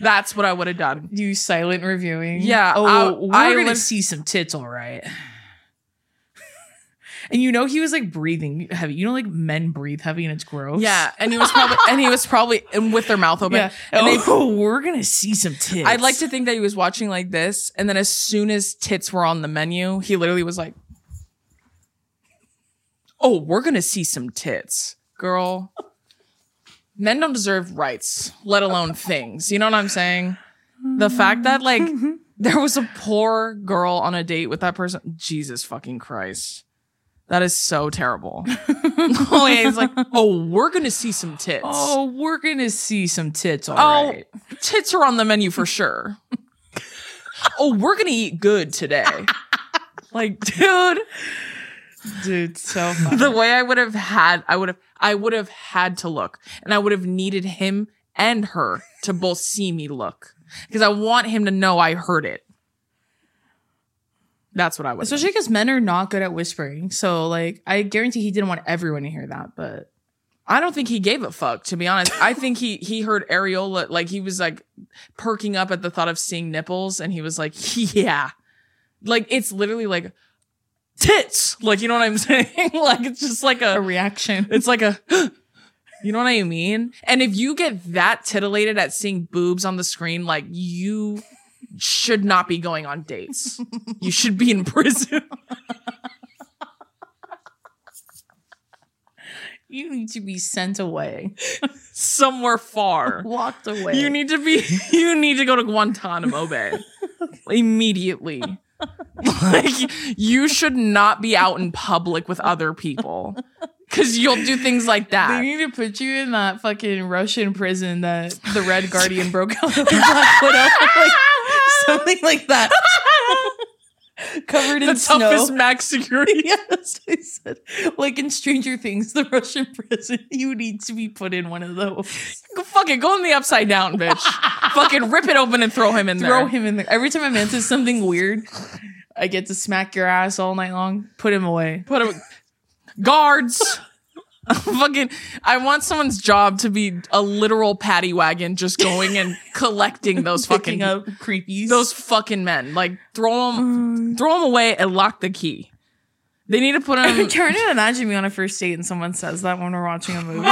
That's what I would have done. You silent reviewing. Yeah, Oh, I- we're I gonna see some tits, all right. And you know he was like breathing heavy. You know, like men breathe heavy and it's gross. Yeah, and he was probably and he was probably and with their mouth open. Yeah. And they- [laughs] oh, we're gonna see some tits. I'd like to think that he was watching like this, and then as soon as tits were on the menu, he literally was like, "Oh, we're gonna see some tits, girl." Men don't deserve rights, let alone things. You know what I'm saying? The fact that like [laughs] there was a poor girl on a date with that person, Jesus fucking Christ. That is so terrible. [laughs] oh, yeah, he's like, oh, we're gonna see some tits. Oh, we're gonna see some tits, all Oh, right. tits are on the menu for sure. oh, we're gonna eat good today. [laughs] like, dude, Dude, so [laughs] funny. the way I would have had, I would have, I would have had to look, and I would have needed him and her to both see me look because I want him to know I heard it. That's what I would. Especially because men are not good at whispering. So, like, I guarantee he didn't want everyone to hear that, but I don't think he gave a fuck, to be honest. I think he he heard areola, like he was like perking up at the thought of seeing nipples, and he was like, [laughs] yeah. Like it's literally like tits. Like, you know what I'm [laughs] saying? like it's just like a a reaction. it's like a [gasps] you know what I mean? And if you get that titillated at seeing boobs on the screen, like you should not be going on dates. you should be in prison. [laughs] You need to be sent away, somewhere far. locked away. You need to be you need to go to Guantanamo Bay immediately. like you should not be out in public with other people cuz you'll do things like that. They need to put you in that fucking Russian prison that the Red Guardian broke out of Black Widow. Like, something like that. [laughs] Covered in The snow. toughest max security. [laughs] Yes, I said. Like in Stranger Things, the Russian prison, [laughs] you need to be put in one of those. Fuck it, go in the upside down, bitch. Fucking rip it open and throw him in Throw there. him in there. Every time man says something weird, I get to smack your ass all night long. Put him away. Put him guards. [laughs] Fucking I want someone's job to be a literal paddy wagon just going and [laughs] collecting those fucking up creepies. those fucking men. Like throw them, throw them away and lock the key. They need to put I'm them. [laughs] trying to imagine me on a first date and someone says that when we're watching a movie.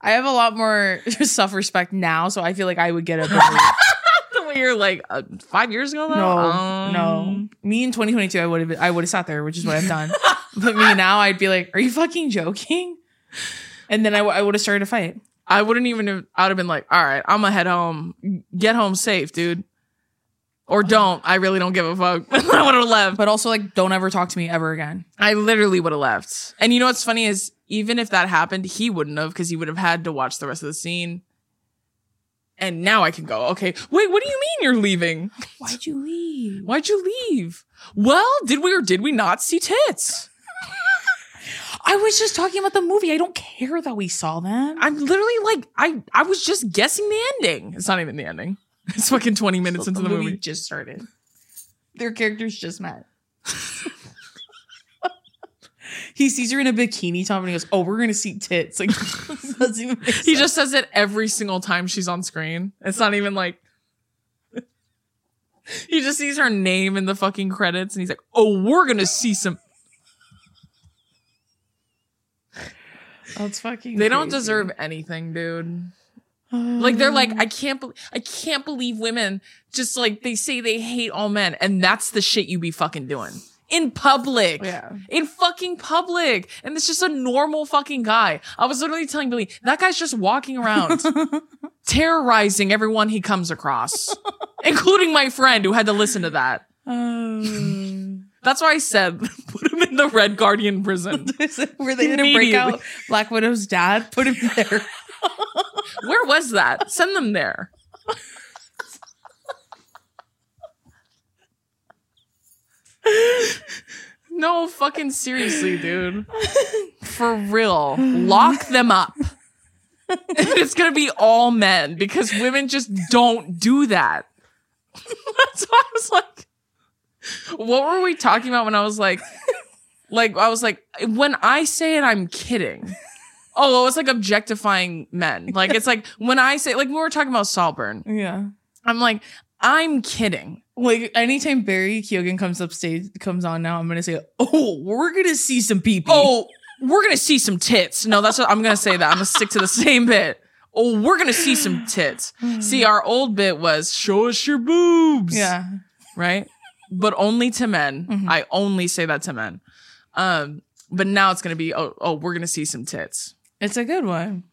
I have a lot more self respect now, so I feel like I would get it. the way you're like uh, five years ago. Though? No, Um, no. Me in 2022, I would have I would have sat there, which is what I've done. [laughs] but me now, I'd be like, "Are you fucking joking?" And then I, w- I would have started a fight. I wouldn't even. Have, I would have been like, all right, I'm gonna head home. Get home safe, dude. Or don't. I really don't give a fuck. [laughs] I would have left. But also, like, don't ever talk to me ever again. I literally would have left. And you know what's funny is even if that happened, he wouldn't have because he would have had to watch the rest of the scene. and now I can go. Okay. Wait, what do you mean you're leaving? Why'd you leave? Why'd you leave? Well, did we or did we not see tits? I was just talking about the movie. I don't care that we saw them. I'm literally like, I, I was just guessing the ending. It's not even the ending. [laughs] It's fucking 20 minutes into the movie. just started. Their characters just met. [laughs] he sees her in a bikini top and he goes, "Oh, we're gonna see tits." [laughs] Like, He just says it every single time she's on screen. It's not even like he just sees her name in the fucking credits and he's like, "Oh, we're gonna see some." That's fucking. They don't crazy. deserve anything, dude. Like they're like, I can't, be- I can't believe women just like they say they hate all men, and that's the shit you be fucking doing in public. Yeah. in fucking public. And it's just a normal fucking guy. I was literally telling Billy, that guy's just walking around [laughs] terrorizing everyone he comes across, including my friend who had to listen to that. Um, That's why I said, [laughs] put him in the Red Guardian prison. [laughs] were they gonna break out Black Widow's dad? Put him there. [laughs] Where was that? Send them there. No, fucking seriously, dude. For real. Lock them up. It's gonna be all men because women just don't do that. That's why I was like, what were we talking about when I was like, [laughs] like, I was like, when I say it, I'm kidding. Oh, it was like objectifying men. Like, it's like when I say, like, when we were talking about Saltburn, Yeah. I'm like, I'm kidding. Like anytime Barry Keoghan comes up stage, comes on now, I'm gonna say, "Oh, we're gonna see some people." Oh, we're gonna see some tits. No, that's what I'm gonna say. That I'm gonna stick to the same bit. Oh, we're gonna see some tits. Hmm. See, our old bit was show us your boobs. yeah. right? But only to men. Mhm. I only say that to men. Um, but now it's gonna be oh, oh, we're gonna see some tits. It's a good one.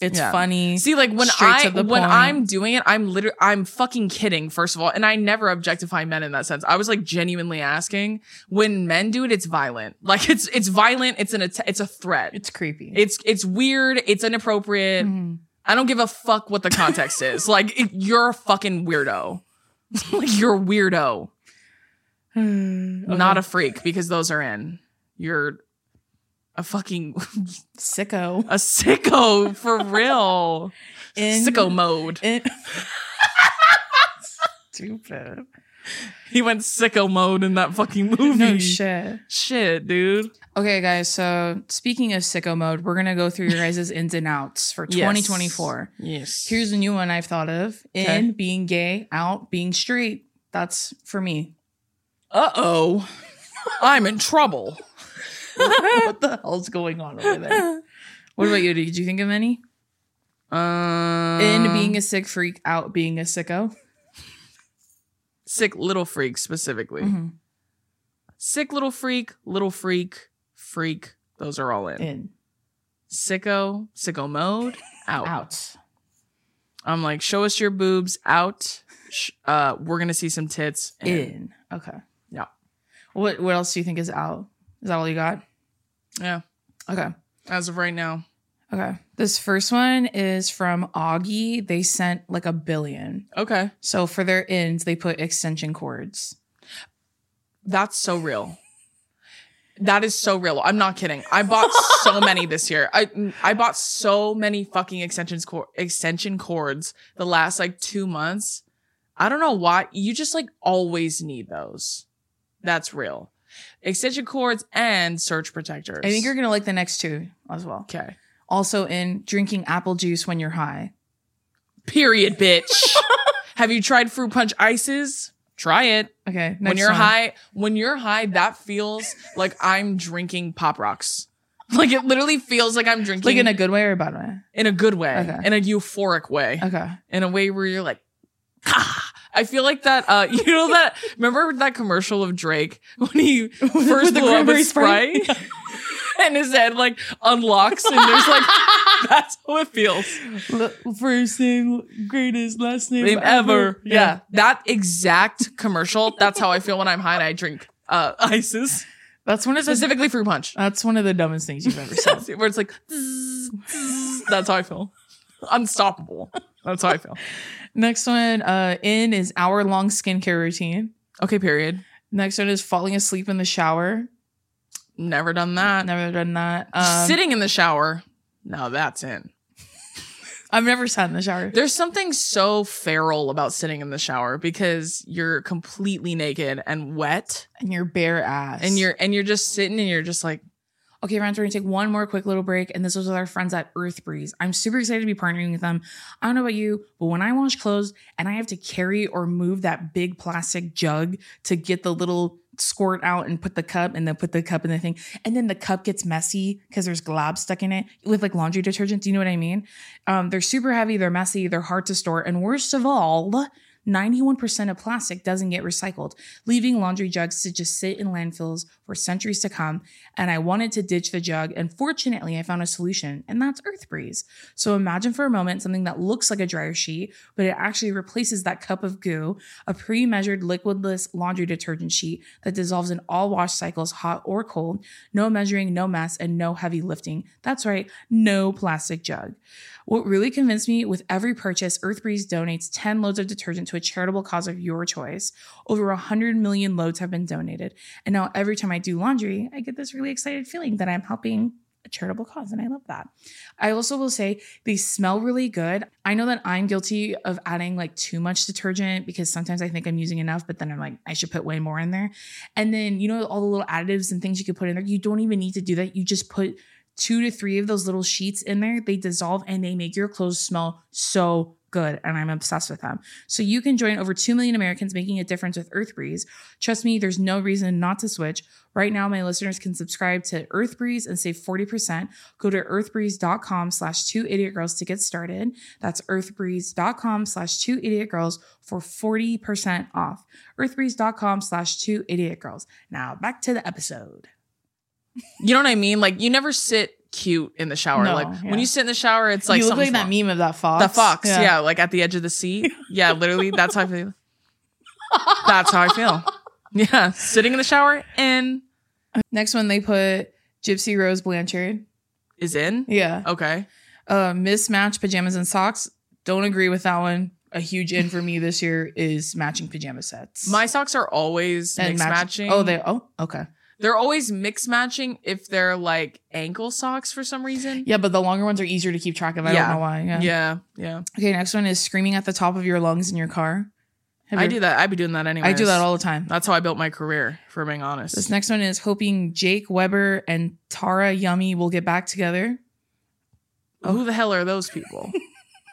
It's Yeah. funny. See, like when I when point. I'm doing it, I'm literally I'm fucking kidding. First of all, and I never objectify men in that sense. I was like genuinely asking. When men do it, it's violent. [laughs] Like it's it's violent. It's an att- it's a threat. it's creepy. It's it's weird. It's inappropriate. Mhm. I don't give a fuck what the context is. Like it, you're a fucking weirdo. [laughs] like you're a weirdo, Hmm, not a freak because those are in. You're a fucking [laughs] sicko. a sicko for real. In- sicko mode. in- [laughs] Stupid. He went sicko mode in that fucking movie. No shit. Shit, dude. Okay, guys. So speaking of sicko mode, we're gonna go through your guys' ins and outs for 2024. Yes. Here's a new one I've thought of: in Okay. being gay, out being straight. That's for me. Uh oh. I'm in trouble. [laughs] what the hell's going on over there? What about you? Did you think of any? Um, In being a sick freak, out being a sicko. sick little freak specifically. Mhm. Sick little freak, little freak, freak. Those are all in. In Sicko, sicko mode, out. out. I'm like, show us your boobs, out. Uh, we're gonna see some tits. in. In. Okay. What What else do you think is out? Is that all you got? Yeah. Okay. As of right now. Okay. This first one is from Augie. They sent like a billion. Okay. So for their ends, they put extension cords. That's so real. That is so real. I'm not kidding. I bought so [laughs] many this year. I I bought so many fucking extensions cor- extension cords the last like 2 months. I don't know why. You just like always need those. That's real. Extension cords and surge protectors. I think you're gonna like the next two as well. okay. Also in drinking apple juice when you're high. Period, bitch. [laughs] Have you tried fruit punch ices? Try it. Okay. when you're one. high, when you're high, that feels like I'm drinking pop rocks. Like it literally feels like I'm drinking like in a good way or a bad way. in a good way, Okay. in a euphoric way, Okay. in a way where you're like, ah. I feel like that. Uh, [laughs] you know that? Remember that commercial of Drake when he [laughs] first blew up cranberry his spray, [laughs] and his head like unlocks, and there's like that's how it feels. First name, greatest, last name, Name ever, yeah. That exact commercial. That's how I feel when I'm high and I drink uh, ices, That's one of the specifically fruit punch. that's one of the dumbest things you've ever said. where it's like zzz, zzz. that's how I feel. Unstoppable. That's how I feel. [laughs] Next one, uh, in is hour long skincare routine. Okay, period. Next one is falling asleep in the shower. Never done that. Never done that. Um, Sitting in the shower. No, that's in. [laughs] I've never sat in the shower. There's something so feral about sitting in the shower because you're completely naked and wet And your bare ass. and you're and you're just sitting and you're just like Okay, friends, we're gonna take one more quick little break, and this was with our friends at Earth Breeze. I'm super excited to be partnering with them. I don't know about you, but when I wash clothes and I have to carry or move that big plastic jug to get the little squirt out and put the cup and then put the cup in the thing, and then the cup gets messy because there's glob stuck in it with like laundry detergent. Do you know what I mean? Um, they're super heavy, they're messy, they're hard to store, and worst of all, 91% of plastic doesn't get recycled, leaving laundry jugs to just sit in landfills for centuries to come. And I wanted to ditch the jug, and fortunately, I found a solution, and that's Earth Breeze. So imagine for a moment something that looks like a dryer sheet, but it actually replaces that cup of goo, a pre measured liquidless laundry detergent sheet that dissolves in all wash cycles, hot or cold. No measuring, no mess, and no heavy lifting. That's right, no plastic jug. What really convinced me with every purchase, EarthBreeze donates 10 loads of detergent to a charitable cause of your choice. Over 100 million loads have been donated. And now every time I do laundry, I get this really excited feeling that I'm helping a charitable cause. And I love that. I also will say they smell really good. I know that I'm guilty of adding like too much detergent because sometimes I think I'm using enough, but then I'm like, I should put way more in there. And then, you know, all the little additives and things you could put in there, you don't even need to do that. You just put two to three of those little sheets in there. They dissolve and they make your clothes smell so good. And I'm obsessed with them. So you can join over 2 million Americans making a difference with EarthBreeze. Trust me, there's no reason not to switch. Right now, my listeners can subscribe to EarthBreeze and save 40%. Go to earthbreeze.com slash two idiot girls to get started. That's earthbreeze.com slash two idiot girls for 40% off. Earthbreeze.com slash two idiot girls. Now back to the episode. You know what I mean? Like you never sit cute in the shower. No, like yeah. when you sit in the shower, it's like you look like that wrong. meme of that fox. The fox, yeah. like at the edge of the seat. Yeah, literally, that's how I feel. That's how I feel. Yeah, sitting in the shower and Next one, they put Gypsy Rose Blanchard. is in. Yeah. Okay, Uh, mismatched pajamas and socks. Don't agree with that one. A huge in for me this year is matching pajama sets. my socks are always And mix match- matching. Oh, they. Oh, okay. They're always mix matching if they're like ankle socks for some reason. Yeah, but the longer ones are easier to keep track of. I Yeah. don't know why. Yeah. Yeah, yeah. Okay. Next one is screaming at the top of your lungs in your car. Have I you- do that. I'd be doing that anyway. I do that all the time. That's how I built my career. For being honest. This next one is hoping Jake Webber and Tara Yummy will get back together. Who the hell are those people? [laughs]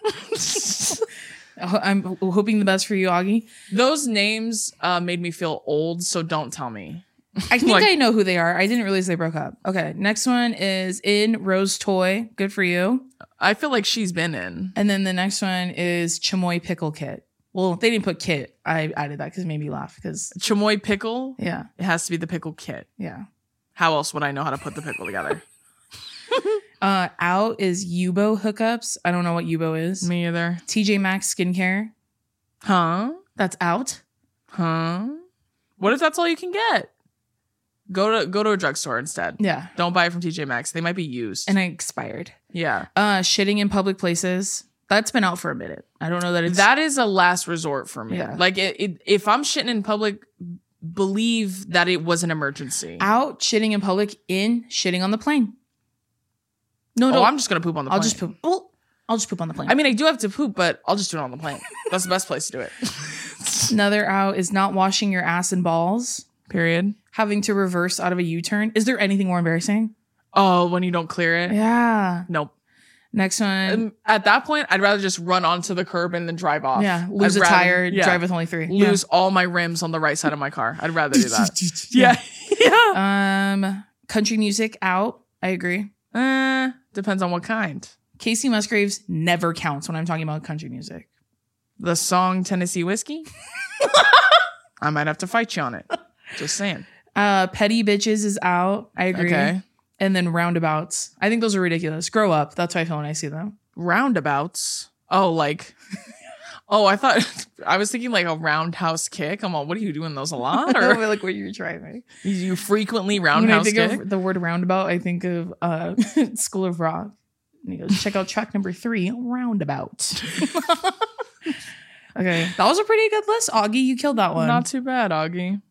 [laughs] I'm hoping the best for you, Augie. those names uh, made me feel old, so don't tell me. I [laughs] think Like- I know who they are. I didn't realize they broke up. Okay, next one is in Rose Toy. Good for you. I feel like she's been in. And then the next one is Chamoy Pickle Kit. Well, they didn't put kit. I added that because it made me laugh. Because Chamoy pickle. yeah, It has to be the pickle kit. yeah. How else would I know how to put the pickle together? [laughs] [laughs] Uh, out is Yubo hookups. I don't know what Yubo is. me either. TJ Maxx skincare. Huh? That's out. Huh? What if that's all you can get? Go to go to a drugstore instead. Yeah, Don't buy it from TJ Maxx. They might be used. and I expired. yeah. Uh, shitting in public places. That's been out for a minute. I don't know that it's That is a last resort for me. Yeah. Like it, it, if I'm shitting in public, believe that it was an emergency. out shitting in public. In shitting on the plane. No, oh. I'm just gonna poop on the plane. I'll plane. just poop. Well, I'll just poop on the plane. I mean, I do have to poop, but I'll just do it on the plane. That's the best place to do it. [laughs] Another out is not washing your ass and balls. Period. Having to reverse out of a U turn. Is there anything more embarrassing? Oh, when you don't clear it. Yeah. Nope. Next one. Um, at that point, I'd rather just run onto the curb and then drive off. yeah. Lose I'd a rather- tire. yeah. Drive with only three. Lose all my rims on the right side of my car. I'd rather do that. [laughs] Yeah. [laughs] yeah. Um, country music out. I agree. Uh, depends on what kind. Kacey Musgraves never counts when I'm talking about country music. The song Tennessee Whiskey. [laughs] I might have to fight you on it. Just saying. Uh, petty bitches is out. I agree. Okay. And then roundabouts. I think those are ridiculous. Grow up. That's how I feel when I see them. Roundabouts. Oh, like. [laughs] Oh, I thought [laughs] I was thinking like a roundhouse kick. I'm all, what are you doing those a lot? [laughs] Or like what you're driving. you frequently When I roundhouse think kick? of the word roundabout, I think of uh, School of Rock. And he goes, check out track number three, roundabout. okay, that was a pretty good list, Augie. You killed that one. Not too bad, Augie.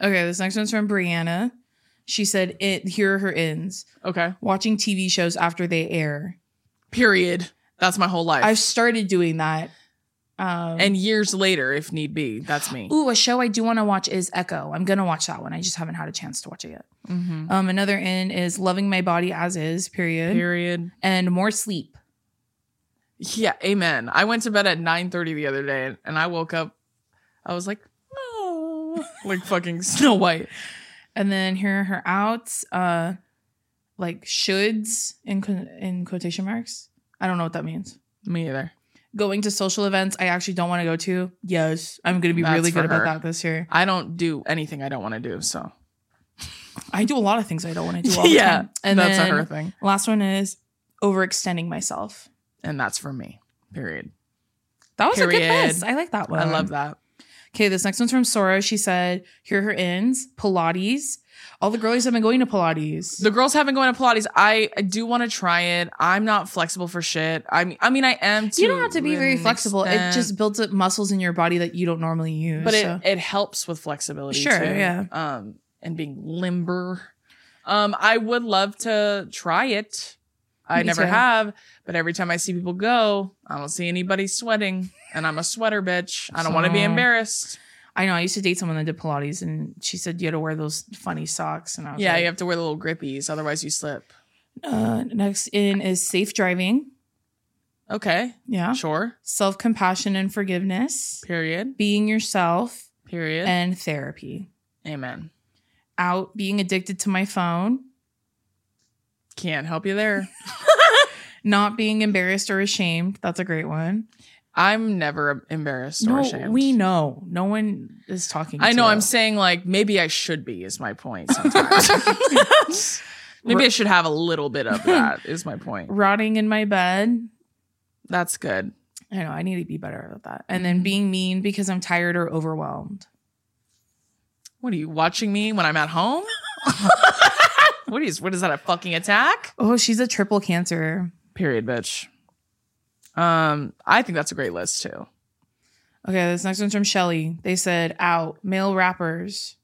Okay, this next one's from Brianna. She said, "It here are her ins. Okay. Watching TV shows after they air. Period. That's my whole life. I've started doing that. Um, and years later, if need be, that's me. ooh, a show I do want to watch is Echo. I'm gonna watch that one. I just haven't had a chance to watch it yet. Mhm. Um, another in is loving my body as is. Period. Period. And more sleep. Yeah, amen. I went to bed at 9:30 the other day and I woke up I was like, [laughs] like fucking Snow White. And then here are her outs. Uh, like shoulds in co- in quotation marks. I don't know what that means. Me either. Going to social events I actually don't want to go to. Yes, I'm gonna be That's really good for about that this year. I don't do anything I don't want to do, so. I do a lot of things I don't want to do [laughs] all the yeah, time. And that's then a her thing. last one is overextending myself. And that's for me. Period. That was a good list. I like that one. I love that. Okay, this next one's from Sora. She said, "Here are her ins: Pilates. All the girlies have been going to Pilates. The girls haven't going to Pilates. I, I do want to try it. I'm not flexible for shit. I mean, I mean, I am. You don't have to be very flexible. extent, It just builds up muscles in your body that you don't normally use. but so. it, it helps with flexibility. Sure, too. yeah. Um, and being limber. Um, I would love to try it. I Me never too. have, but every time I see people go, I don't see anybody sweating, and I'm a sweater bitch. I don't want to be So- embarrassed. I know. I used to date someone that did Pilates, and she said you had to wear those funny socks. And I was Yeah, like, you have to wear the little grippies, otherwise you slip. uh, next in is safe driving. Okay, Yeah. sure. Self compassion and forgiveness, Period. being yourself, Period. and therapy. Amen. Out being addicted to my phone, Can't help you there. [laughs] not being embarrassed or ashamed. That's a great one. I'm never embarrassed or ashamed. we know. No one is talking. I know. you. I'm saying like maybe I should be. Is my point. Sometimes. [laughs] maybe I should have a little bit of that. Is my point. rotting in my bed. That's good. I know I need to be better at that. And Mm-hmm. then being mean because I'm tired or overwhelmed. What are you watching me when I'm at home? [laughs] what is what is that? A fucking attack? Oh, she's a triple cancer. Period, bitch. Um, I think that's a great list too. Okay, this next one's from Shelly. They said out male rappers.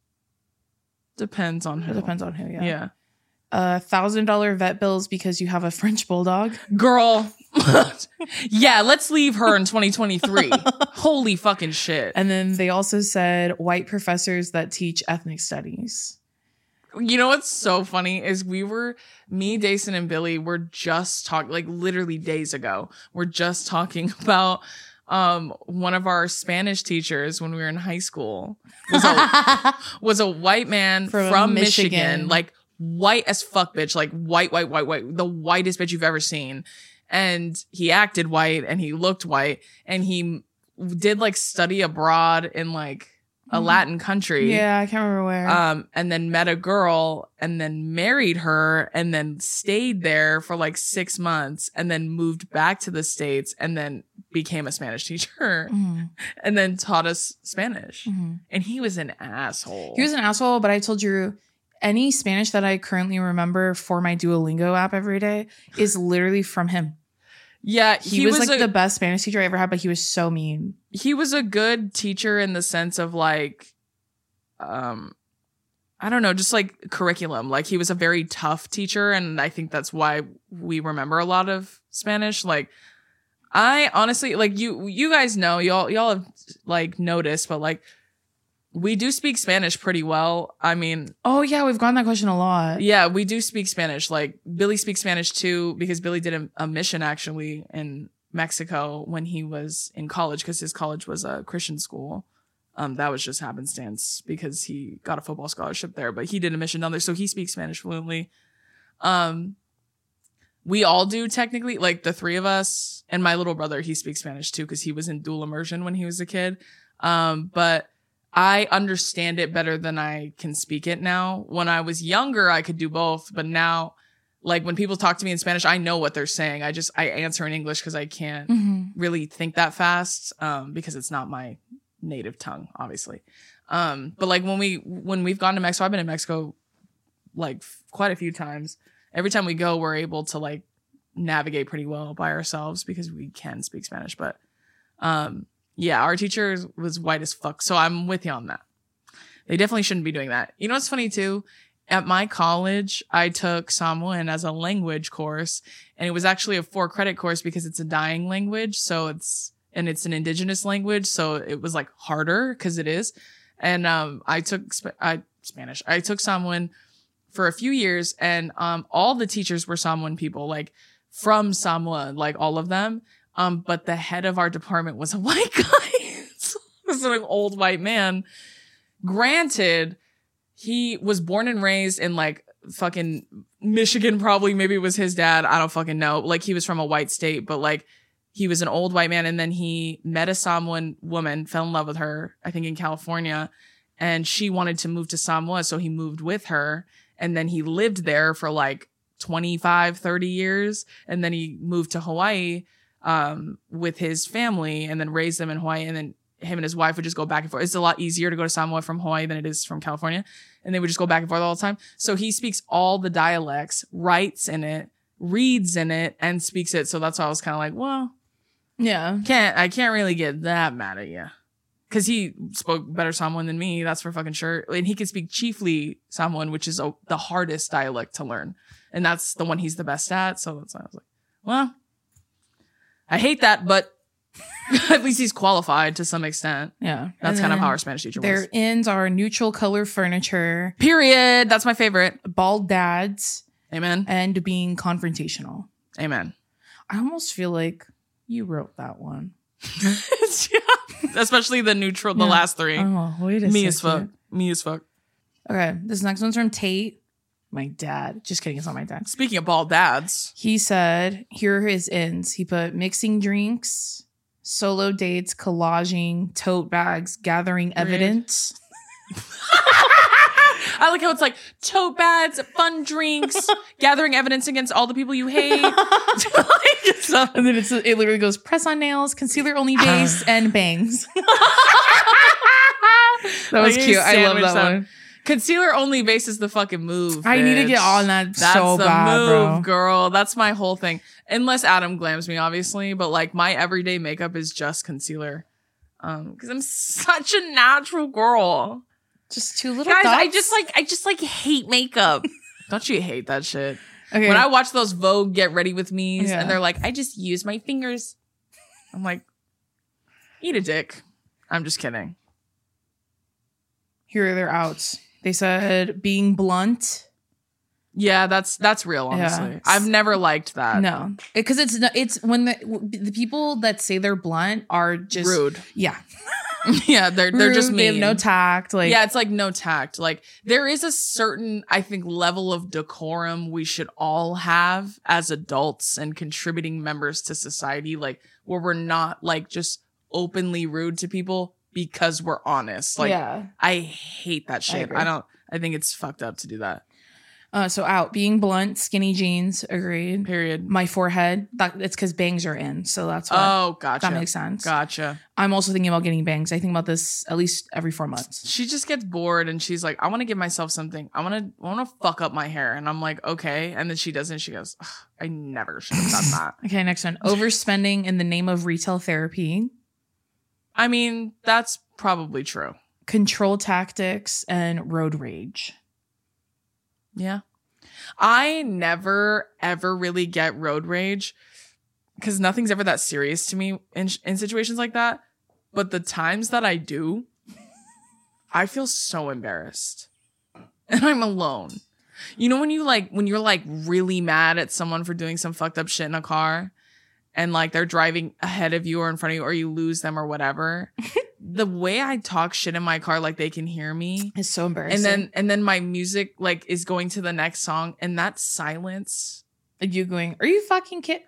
Depends on who. It depends on who. Yeah. Yeah. A thousand dollar vet bills because you have a French bulldog. Girl. [laughs] yeah, let's leave her in 2023. [laughs] Holy fucking shit. And then they also said white professors that teach ethnic studies. You know what's so funny is we were me, Deison, and Billy were just talking like literally days ago. We're just talking [laughs] about um one of our Spanish teachers when we were in high school was a [laughs] was a white man From from, Michigan. Michigan. like white as fuck bitch, like white, white, white, white, the whitest bitch you've ever seen. And he acted white and he looked white and he did like study abroad in like a Mhm. Latin country yeah, I can't remember where. um, and then met a girl and then married her and then stayed there for like six months and then moved back to the States and then became a Spanish teacher [laughs] Mhm, and then taught us Spanish. mhm. And he was an asshole. He was an asshole, but I told you any Spanish that I currently remember for my Duolingo app every day is literally from him. yeah, He, was, like the best Spanish teacher I ever had, but he was so mean. He was a good teacher in the sense of like um I don't know, just like curriculum. Like he was a very tough teacher and I think that's why we remember a lot of Spanish. Like I honestly like you you guys know, y'all y'all have like noticed, but like we do speak Spanish pretty well. I mean, Oh yeah, we've gotten that question a lot. yeah, we do speak Spanish. Like Billy speaks Spanish too because Billy did a, a mission actually in Mexico when he was in college because his college was a Christian school. Um, that was just happenstance because he got a football scholarship there, but he did a mission down there, so he speaks Spanish fluently. Um, we all do technically, like the three of us and my little brother. He speaks Spanish too because he was in dual immersion when he was a kid. Um, but I understand it better than I can speak it now. When I was younger, I could do both, but now, like when people talk to me in Spanish, I know what they're saying. I just I answer in English because I can't Mhm. really think that fast um, because it's not my native tongue, obviously. Um, but like when we when we've gone to Mexico, I've been in Mexico like f- quite a few times. Every time we go, we're able to like navigate pretty well by ourselves because we can speak Spanish. But um, yeah, our teacher was white as fuck. So I'm with you on that. They definitely shouldn't be doing that. You know what's funny too? At my college, I took Samoan as a language course, and it was actually a four credit course because it's a dying language. So it's and it's an indigenous language, so it was like harder because it is. And um, I took I Spanish. I took Samoan for a few years, and um, all the teachers were Samoan people, like from Samoa, like all of them. Um, but the head of our department was a [laughs] white guy. was an old white man. Granted, he was born and raised in like fucking Michigan, probably. Maybe it was his dad. I don't fucking know. Like he was from a white state, but like he was an old white man. And then he met a Samoan woman, fell in love with her, I think in California. And she wanted to move to Samoa. So he moved with her. And then he lived there for like 25, 30 years. And then he moved to Hawaii um, with his family and then raised them in Hawaii. And then him and his wife would just go back and forth. It's a lot easier to go to Samoa from Hawaii than it is from California. And they would just go back and forth all the time. So he speaks all the dialects, writes in it, reads in it, and speaks it. So that's why I was kind of like, well, Yeah. can't, I can't really get that mad at you. Cause he spoke better Samoan than me, that's for fucking sure. And he could speak chiefly Samoan, which is a, the hardest dialect to learn. And that's the one he's the best at. So that's why I was like, well, I hate that, but [laughs] at least he's qualified to some extent. Yeah. That's kind of how our Spanish teacher works. Their was. ends are neutral color furniture, Period. That's my favorite. bald dads, Amen. and being confrontational. Amen. I almost feel like you wrote that one. yeah. [laughs] Especially the neutral, the Yeah. last three. Oh, wait a Me as fuck. second. Me as fuck. Okay, this next one's from Tate. My dad. Just kidding, it's not my dad. Speaking of bald dads, He said, here are his ends. He put mixing drinks, solo dates, collaging, tote bags, gathering evidence. [laughs] I like how it's like tote bags, fun drinks, [laughs] gathering evidence against all the people you hate. [laughs] And then it's it literally goes press on nails, concealer only base, [sighs] and bangs. that was Like, cute. I love that one. Concealer only base is the fucking move. I need to get on that That's so the bad, move, bro. girl. That's my whole thing. Unless Adam glams me, obviously, but like my everyday makeup is just concealer. Um, because I'm such a natural girl. Just two little Guys, I just like I just like hate makeup. [laughs] Don't you hate that shit? okay. When I watch those Vogue get ready with me's Yeah. and they're like, I just use my fingers. I'm like, eat a dick. I'm just kidding. Here are their outs. They said being blunt. Yeah, that's that's real, Yeah. honestly. I've never liked that. No, because it's it's when the the people that say they're blunt are just Rude. Yeah, [laughs] yeah, they're they're just mean. They have no tact. Like yeah, it's like no tact. Like there is a certain, I think, level of decorum we should all have as adults and contributing members to society, like where we're not like just openly rude to people because we're honest. Like yeah. I hate that shit. agree. I, don't. I think it's fucked up to do that. Uh, so out being blunt, skinny jeans. Agreed. Period. My forehead. That it's because bangs are in, so that's why Oh, gotcha. that makes sense. Gotcha. I'm also thinking about getting bangs. I think about this at least every four months. She just gets bored and she's like, I want to give myself something. I want to, I want to fuck up my hair. And I'm like, okay. And then she doesn't. She goes, I never should have done [laughs] that. Okay, next one. Overspending in the name of retail therapy, I mean, that's probably true. control tactics, and road rage. Yeah. I never ever really get road rage because nothing's ever that serious to me in, in situations like that. But the times that I do, [laughs] I feel so embarrassed. And I'm alone. You know when you like when you're like really mad at someone for doing some fucked up shit in a car and like they're driving ahead of you or in front of you or you lose them or whatever. [laughs] the way I talk shit in my car like they can hear me It's so embarrassing. and then and then my music like is going to the next song and that silence And you going, "Are you fucking kid?"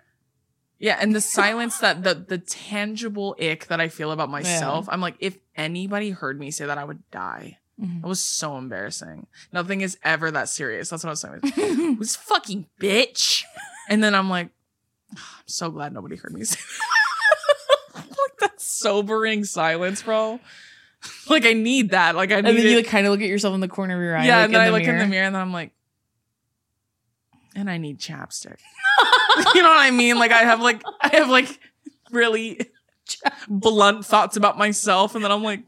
yeah and the [laughs] silence that the the tangible ick that i feel about myself i'm like if anybody heard me say that i would die Mhm. it was so embarrassing nothing is ever that serious that's what i was saying [laughs] who's fucking bitch and then i'm like i'm so glad nobody heard me say that. [laughs] like that sobering silence bro [laughs] like i need that like i need And then you like kind of look at yourself in the corner of your eye. yeah, like, and then I the look in the mirror. mirror and then I'm like, and I need chapstick. [laughs] you know what I mean? Like I have like I have like really blunt thoughts about myself, and then I'm like,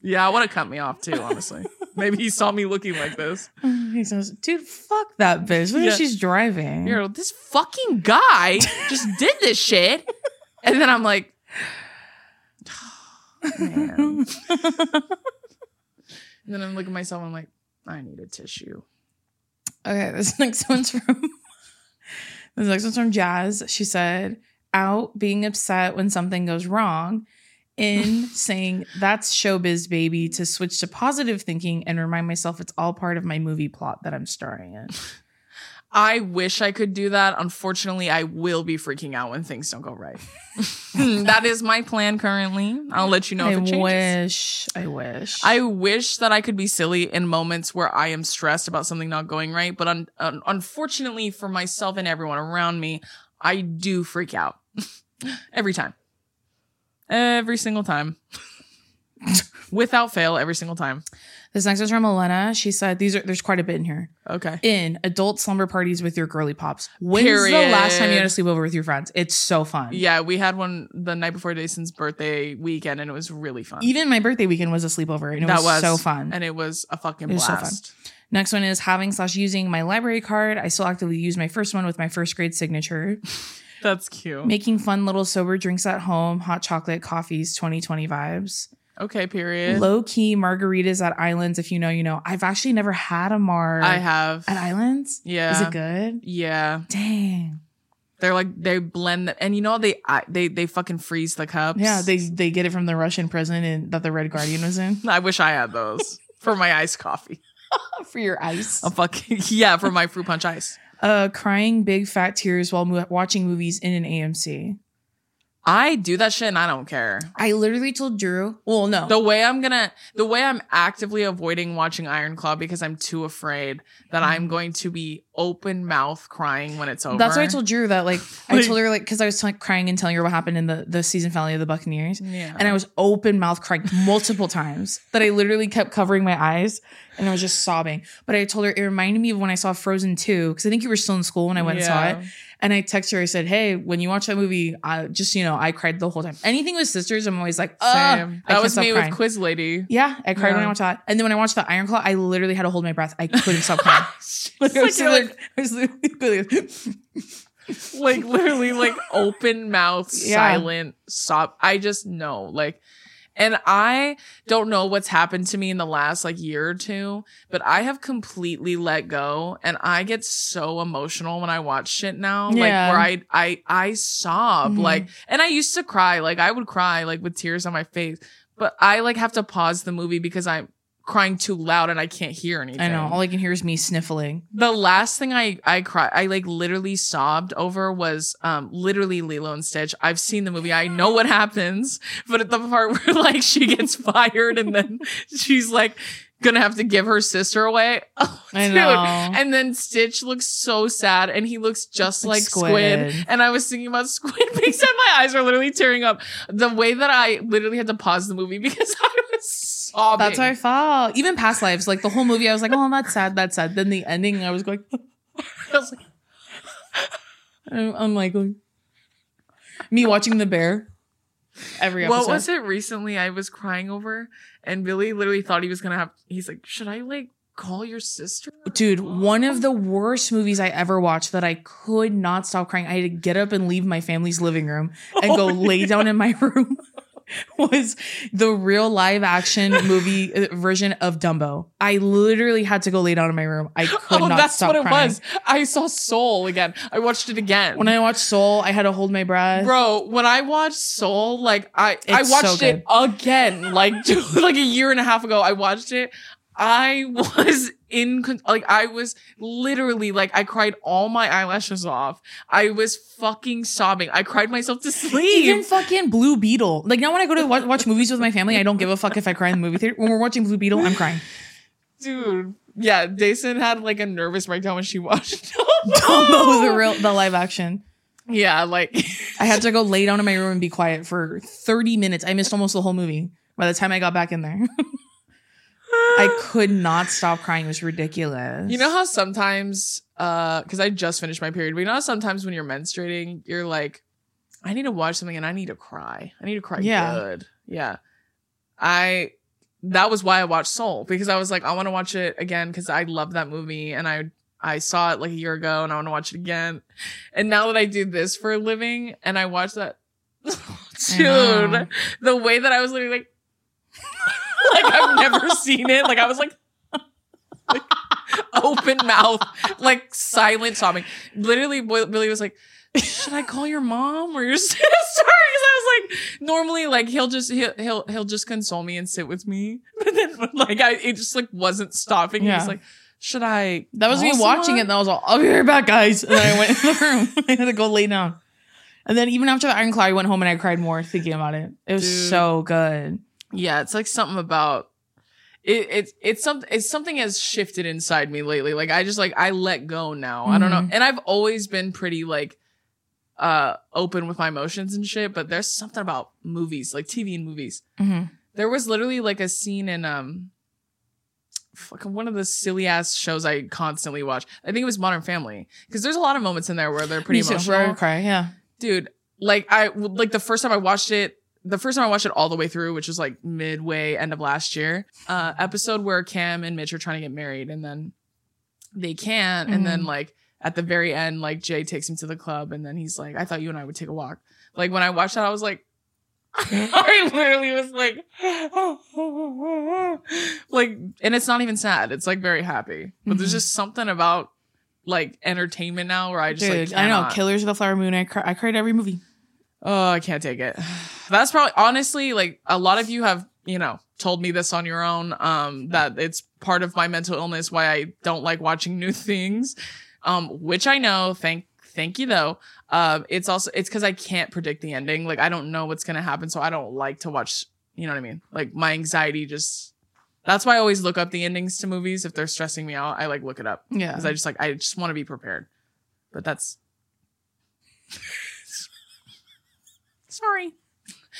yeah, I would have cut me off too. Honestly, maybe he saw me looking like this. [laughs] he says, "Dude, fuck that bitch. What if Yeah. she's driving?" You're this fucking guy just did this shit, and then I'm like, [sighs] man. And then I'm looking at myself. And I'm like, I need a tissue. Okay, this [laughs] next one's from this next one's from Jazz. She said, "Out being upset when something goes wrong." In saying that's showbiz, baby, to switch to positive thinking and remind myself it's all part of my movie plot that I'm starring in. I wish I could do that. Unfortunately, I will be freaking out when things don't go right. [laughs] that is my plan currently. I'll let you know I if it changes. I wish, I wish. I wish that I could be silly in moments where I am stressed about something not going right, but un- un- unfortunately for myself and everyone around me, I do freak out [laughs] every time. Every single time. Without fail, every single time. this next one's from Elena. She said, "These are there's quite a bit in here." Okay. in adult slumber parties with your girly pops. When's the last time you had a sleepover with your friends? It's so fun. Yeah, we had one the night before Deison's birthday weekend and it was really fun. Even my birthday weekend was a sleepover and it that was, was so fun. And it was a fucking It was so blast. Next one is having slash using my library card. I still actively use my first one with my first grade signature. That's cute. Making fun little sober drinks at home, hot chocolate, coffees, 2020 vibes. okay, period. Low key margaritas at Islands. If you know, you know. I've actually never had a mar I have. at Islands. Yeah. Is it good? Yeah. Dang. They're like they blend the, and you know they they they fucking freeze the cups. Yeah, they they get it from the Russian prison and that the Red Guardian was in [laughs] I wish I had those for my iced coffee. [laughs] for your ice. A fucking [laughs] yeah, for my fruit punch ice. Uh crying big fat tears while mo- watching movies in an AMC. I do that shit and I don't care. I literally told Drew, well, no. The way I'm gonna, the way I'm actively avoiding watching Iron Claw because I'm too afraid that I'm going to be open mouth crying when it's over. That's why I told Drew that like [laughs] I told her like because I was like crying and telling her what happened in the the season finale of the Buccaneers, Yeah. and I was open mouth crying multiple times that I literally kept covering my eyes and I was just sobbing. But I told her it reminded me of when I saw Frozen two because I think you were still in school when I went and saw it, and I texted her I said, hey, when you watch that movie, I just you know I cried the whole time. Anything with sisters, I'm always like, Same. I That was me crying. with Quiz Lady. Yeah, I cried when I watched that. And then when I watched the Iron Claw, I literally had to hold my breath. I couldn't stop crying. [laughs] [laughs] Like, I was Like, literally- I was literally- like literally like open mouth [laughs] Yeah. silent sob i just know like and i don't know what's happened to me in the last like year or two but i have completely let go and i get so emotional when i watch shit now Yeah. like where i i i sob Mhm. like and i used to cry like i would cry like with tears on my face but i like have to pause the movie because i'm crying too loud and i can't hear anything I know. All I can hear is me sniffling. the last thing I I cried I like literally sobbed over was um literally Lilo and Stitch. I've seen the movie. I know what happens, but at the part where [laughs] like she gets [laughs] fired and then she's like gonna have to give her sister away. [laughs] Oh, I dude. know. And then Stitch looks so sad and he looks just Like like, squid. Squid. And I was thinking about Squid and my eyes are literally tearing up. The way that I literally had to pause the movie because I That's how I felt. Even past lives, like the whole movie, I was like, oh, that's sad, that's sad. Then the ending, I was going, [laughs] I was like, I'm like, me watching the bear every episode. What was it recently I was crying over? And Billy literally thought he was gonna have he's like, Should I like call your sister? Dude, one of the worst movies I ever watched that I could not stop crying. I had to get up and leave my family's living room and go [laughs] Oh, lay down in my room. [laughs] was the real live action movie [laughs] uh, version of Dumbo. I literally had to go lay down in my room. I [laughs] could oh, not that's stop what it was. I saw Soul again. I watched it again. When I watched Soul, I had to hold my breath. Bro, when I watched Soul, like I I It's so watched it again, like like a year and a half ago. I watched it. I was [laughs] in like I was literally like I cried all my eyelashes off. I was fucking sobbing. I cried myself to sleep. Even fucking Blue Beetle. Like now when I go to watch, watch movies with my family, I don't give a fuck if I cry in the movie theater. When we're watching Blue Beetle, I'm crying. Dude. Yeah, Deison had like a nervous breakdown when she watched Dumbo, the real, the live action. Yeah, like I had to go lay down in my room and be quiet for 30 minutes. I missed almost the whole movie by the time I got back in there. [laughs] I could not stop crying. It was ridiculous. You know how sometimes, uh, because I just finished my period, but you know how sometimes when you're menstruating, you're like, I need to watch something and I need to cry. I need to cry Yeah. good. Yeah. I that was why I watched Soul because I was like, I want to watch it again because I love that movie and I I saw it like a year ago and I want to watch it again. And now that I do this for a living and I watch that, [laughs] dude, the way that I was literally like, [laughs] [laughs] like I've never seen it. Like I was like, like [laughs] open mouth, like silent sobbing. Literally, Billy was like, "Should I call your mom or your [laughs] sister?" Because I was like, normally, like he'll just he'll he'll he'll just console me and sit with me, but then like I it just like wasn't stopping. He Yeah. was like, "Should I?" That was me watching it, and I was like, I'll be right back, guys. And then I went in the room. I had to go lay down. And then even after the Iron Claw, I went home and I cried more thinking about it. It was Dude. so good. Yeah, it's like something about it. It's it's something. It's something has shifted inside me lately. Like I just like I let go now. I don't know, Mhm. and I've always been pretty like uh open with my emotions and shit. But there's something about movies, like TV and movies. hmm There was literally like a scene in um. Fucking one of the silly ass shows I constantly watch. I think it was Modern Family because there's a lot of moments in there where they're pretty Me emotional cry, yeah. dude like i like the first time i watched it the first time i watched it all the way through which was like midway end of last year uh episode where cam and mitch are trying to get married and then they can't and then Mhm. like at the very end like jay takes him to the club and then he's like i thought you and i would take a walk like when i watched that i was like [laughs] I literally was like, [laughs] like, and it's not even sad. It's like very happy, but there's Mhm. just something about like entertainment now where I just Dude, like, I know. Killers of the Flower Moon. I, cry, I cried every movie. Oh, I can't take it. [sighs] That's probably honestly like a lot of you have, you know, told me this on your own um that it's part of my mental illness why I don't like watching new [laughs] things. Um which I know, thank thank you though. Um it's also it's cuz I can't predict the ending. Like I don't know what's going to happen so I don't like to watch, you know what I mean? Like my anxiety just that's why I always look up the endings to movies if they're stressing me out. I like look it up Yeah. because I just like I just want to be prepared. But that's sorry.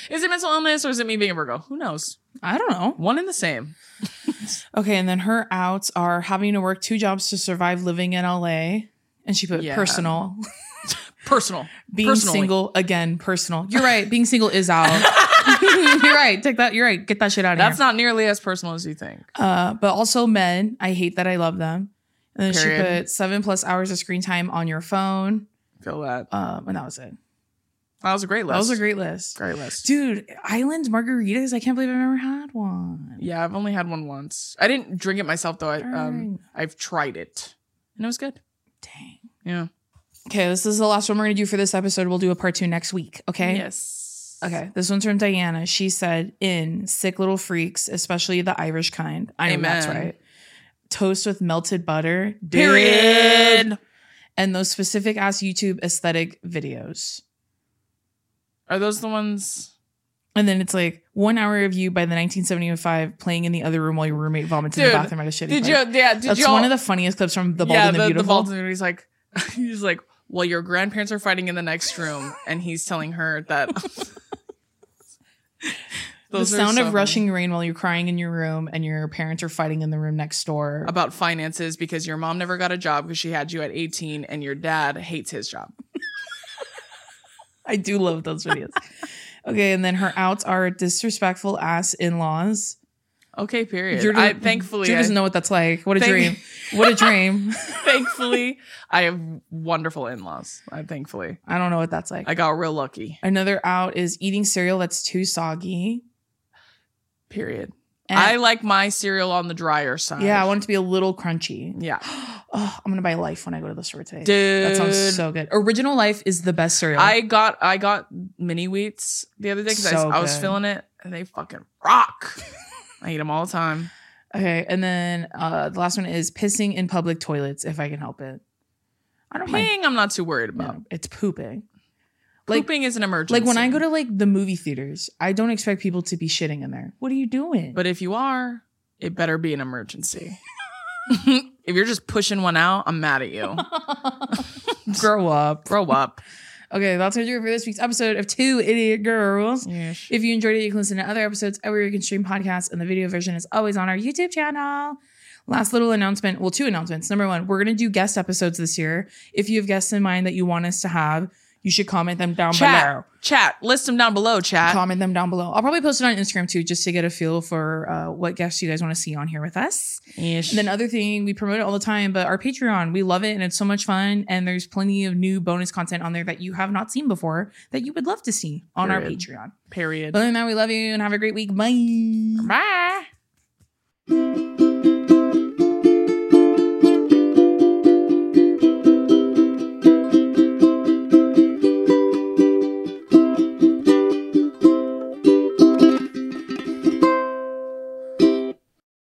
Is it mental illness or is it me being a Virgo? Who knows? I don't know. One and the same. [laughs] Okay, and then her outs are having to work two jobs to survive living in LA. And she put Yeah. personal. [laughs] Personal. Being Personally. single, again, personal. You're right. Being single is out. [laughs] you're right. Take that. You're right. Get that shit out of That's here. not nearly as personal as you think. uh, but also men. I hate that I love them. And then she Period. put seven plus hours of screen time on your phone. Feel that. Um, and that was it. That was a great list. That was a great list. great list. Dude, Island margaritas. I can't believe I've never had one. Yeah, I've only had one once. I didn't drink it myself though. I um I've tried it. And it was good. Dang. Yeah. Okay, this is the last one we're gonna do for this episode. We'll do a part two next week. Okay. Yes. Okay. This one's from Diana. She said, "In sick little freaks, especially the Irish kind. I know that's right. Toast with melted butter. dude. Period. And those specific ass YouTube aesthetic videos. Are those the ones? And then it's like one hour of you by the 1975 playing in the other room while your roommate vomits in the bathroom at a shitty Did park. you? Yeah. Did That's you? all- one of the funniest clips from The Bald yeah, and the, the, the Beautiful. bald dude. He's like, [laughs] he's like, well, your grandparents are fighting in the next room, and he's telling her that. [laughs] the sound so of funny. rushing rain while you're crying in your room and your parents are fighting in the room next door. about finances because your mom never got a job because she had you at 18 and your dad hates his job. I do love those videos. okay, and then her outs are disrespectful ass in-laws. Okay, period. Drew, I thankfully Drew doesn't know what that's like. What a Thank- dream! What a dream! [laughs] thankfully I have wonderful in-laws. I thankfully I don't know what that's like. I got real lucky. Another out is eating cereal that's too soggy. Period. And- I like my cereal on the drier side. yeah, I want it to be a little crunchy. yeah, [gasps] Oh, I'm gonna buy Life when I go to the store today. dude. That sounds so good. Original Life is the best cereal. I got I got mini wheats the other day because So I, I was feeling it and they fucking rock. [laughs] I eat them all the time. okay, and then uh, the last one is pissing in public toilets if I can help it. I don't mind. I'm not too worried about. No, it's pooping. Like- Pooping is an emergency. Like when I go to like the movie theaters, I don't expect people to be shitting in there. What are you doing? But if you are, it better be an emergency. [laughs] if you're just pushing one out, I'm mad at you. [laughs] grow up. [laughs] Grow up. Okay, that's gonna do it for this week's episode of Two Idiot Girls. Yes. If you enjoyed it, you can listen to other episodes everywhere you can stream podcasts, and the video version is always on our YouTube channel. Last little announcement. Well, two announcements. Number one, we're gonna do guest episodes this year. If you have guests in mind that you want us to have, you should comment them down Chat. below. Chat. List them down below, chat. Comment them down below. I'll probably post it on Instagram too, just to get a feel for uh, what guests you guys want to see on here with us. Yes. And then other thing, we promote it all the time, but our Patreon, we love it and it's so much fun. And there's plenty of new bonus content on there that you have not seen before that you would love to see on our Patreon. Period. Other than that, we love you and have a great week. Bye. Bye.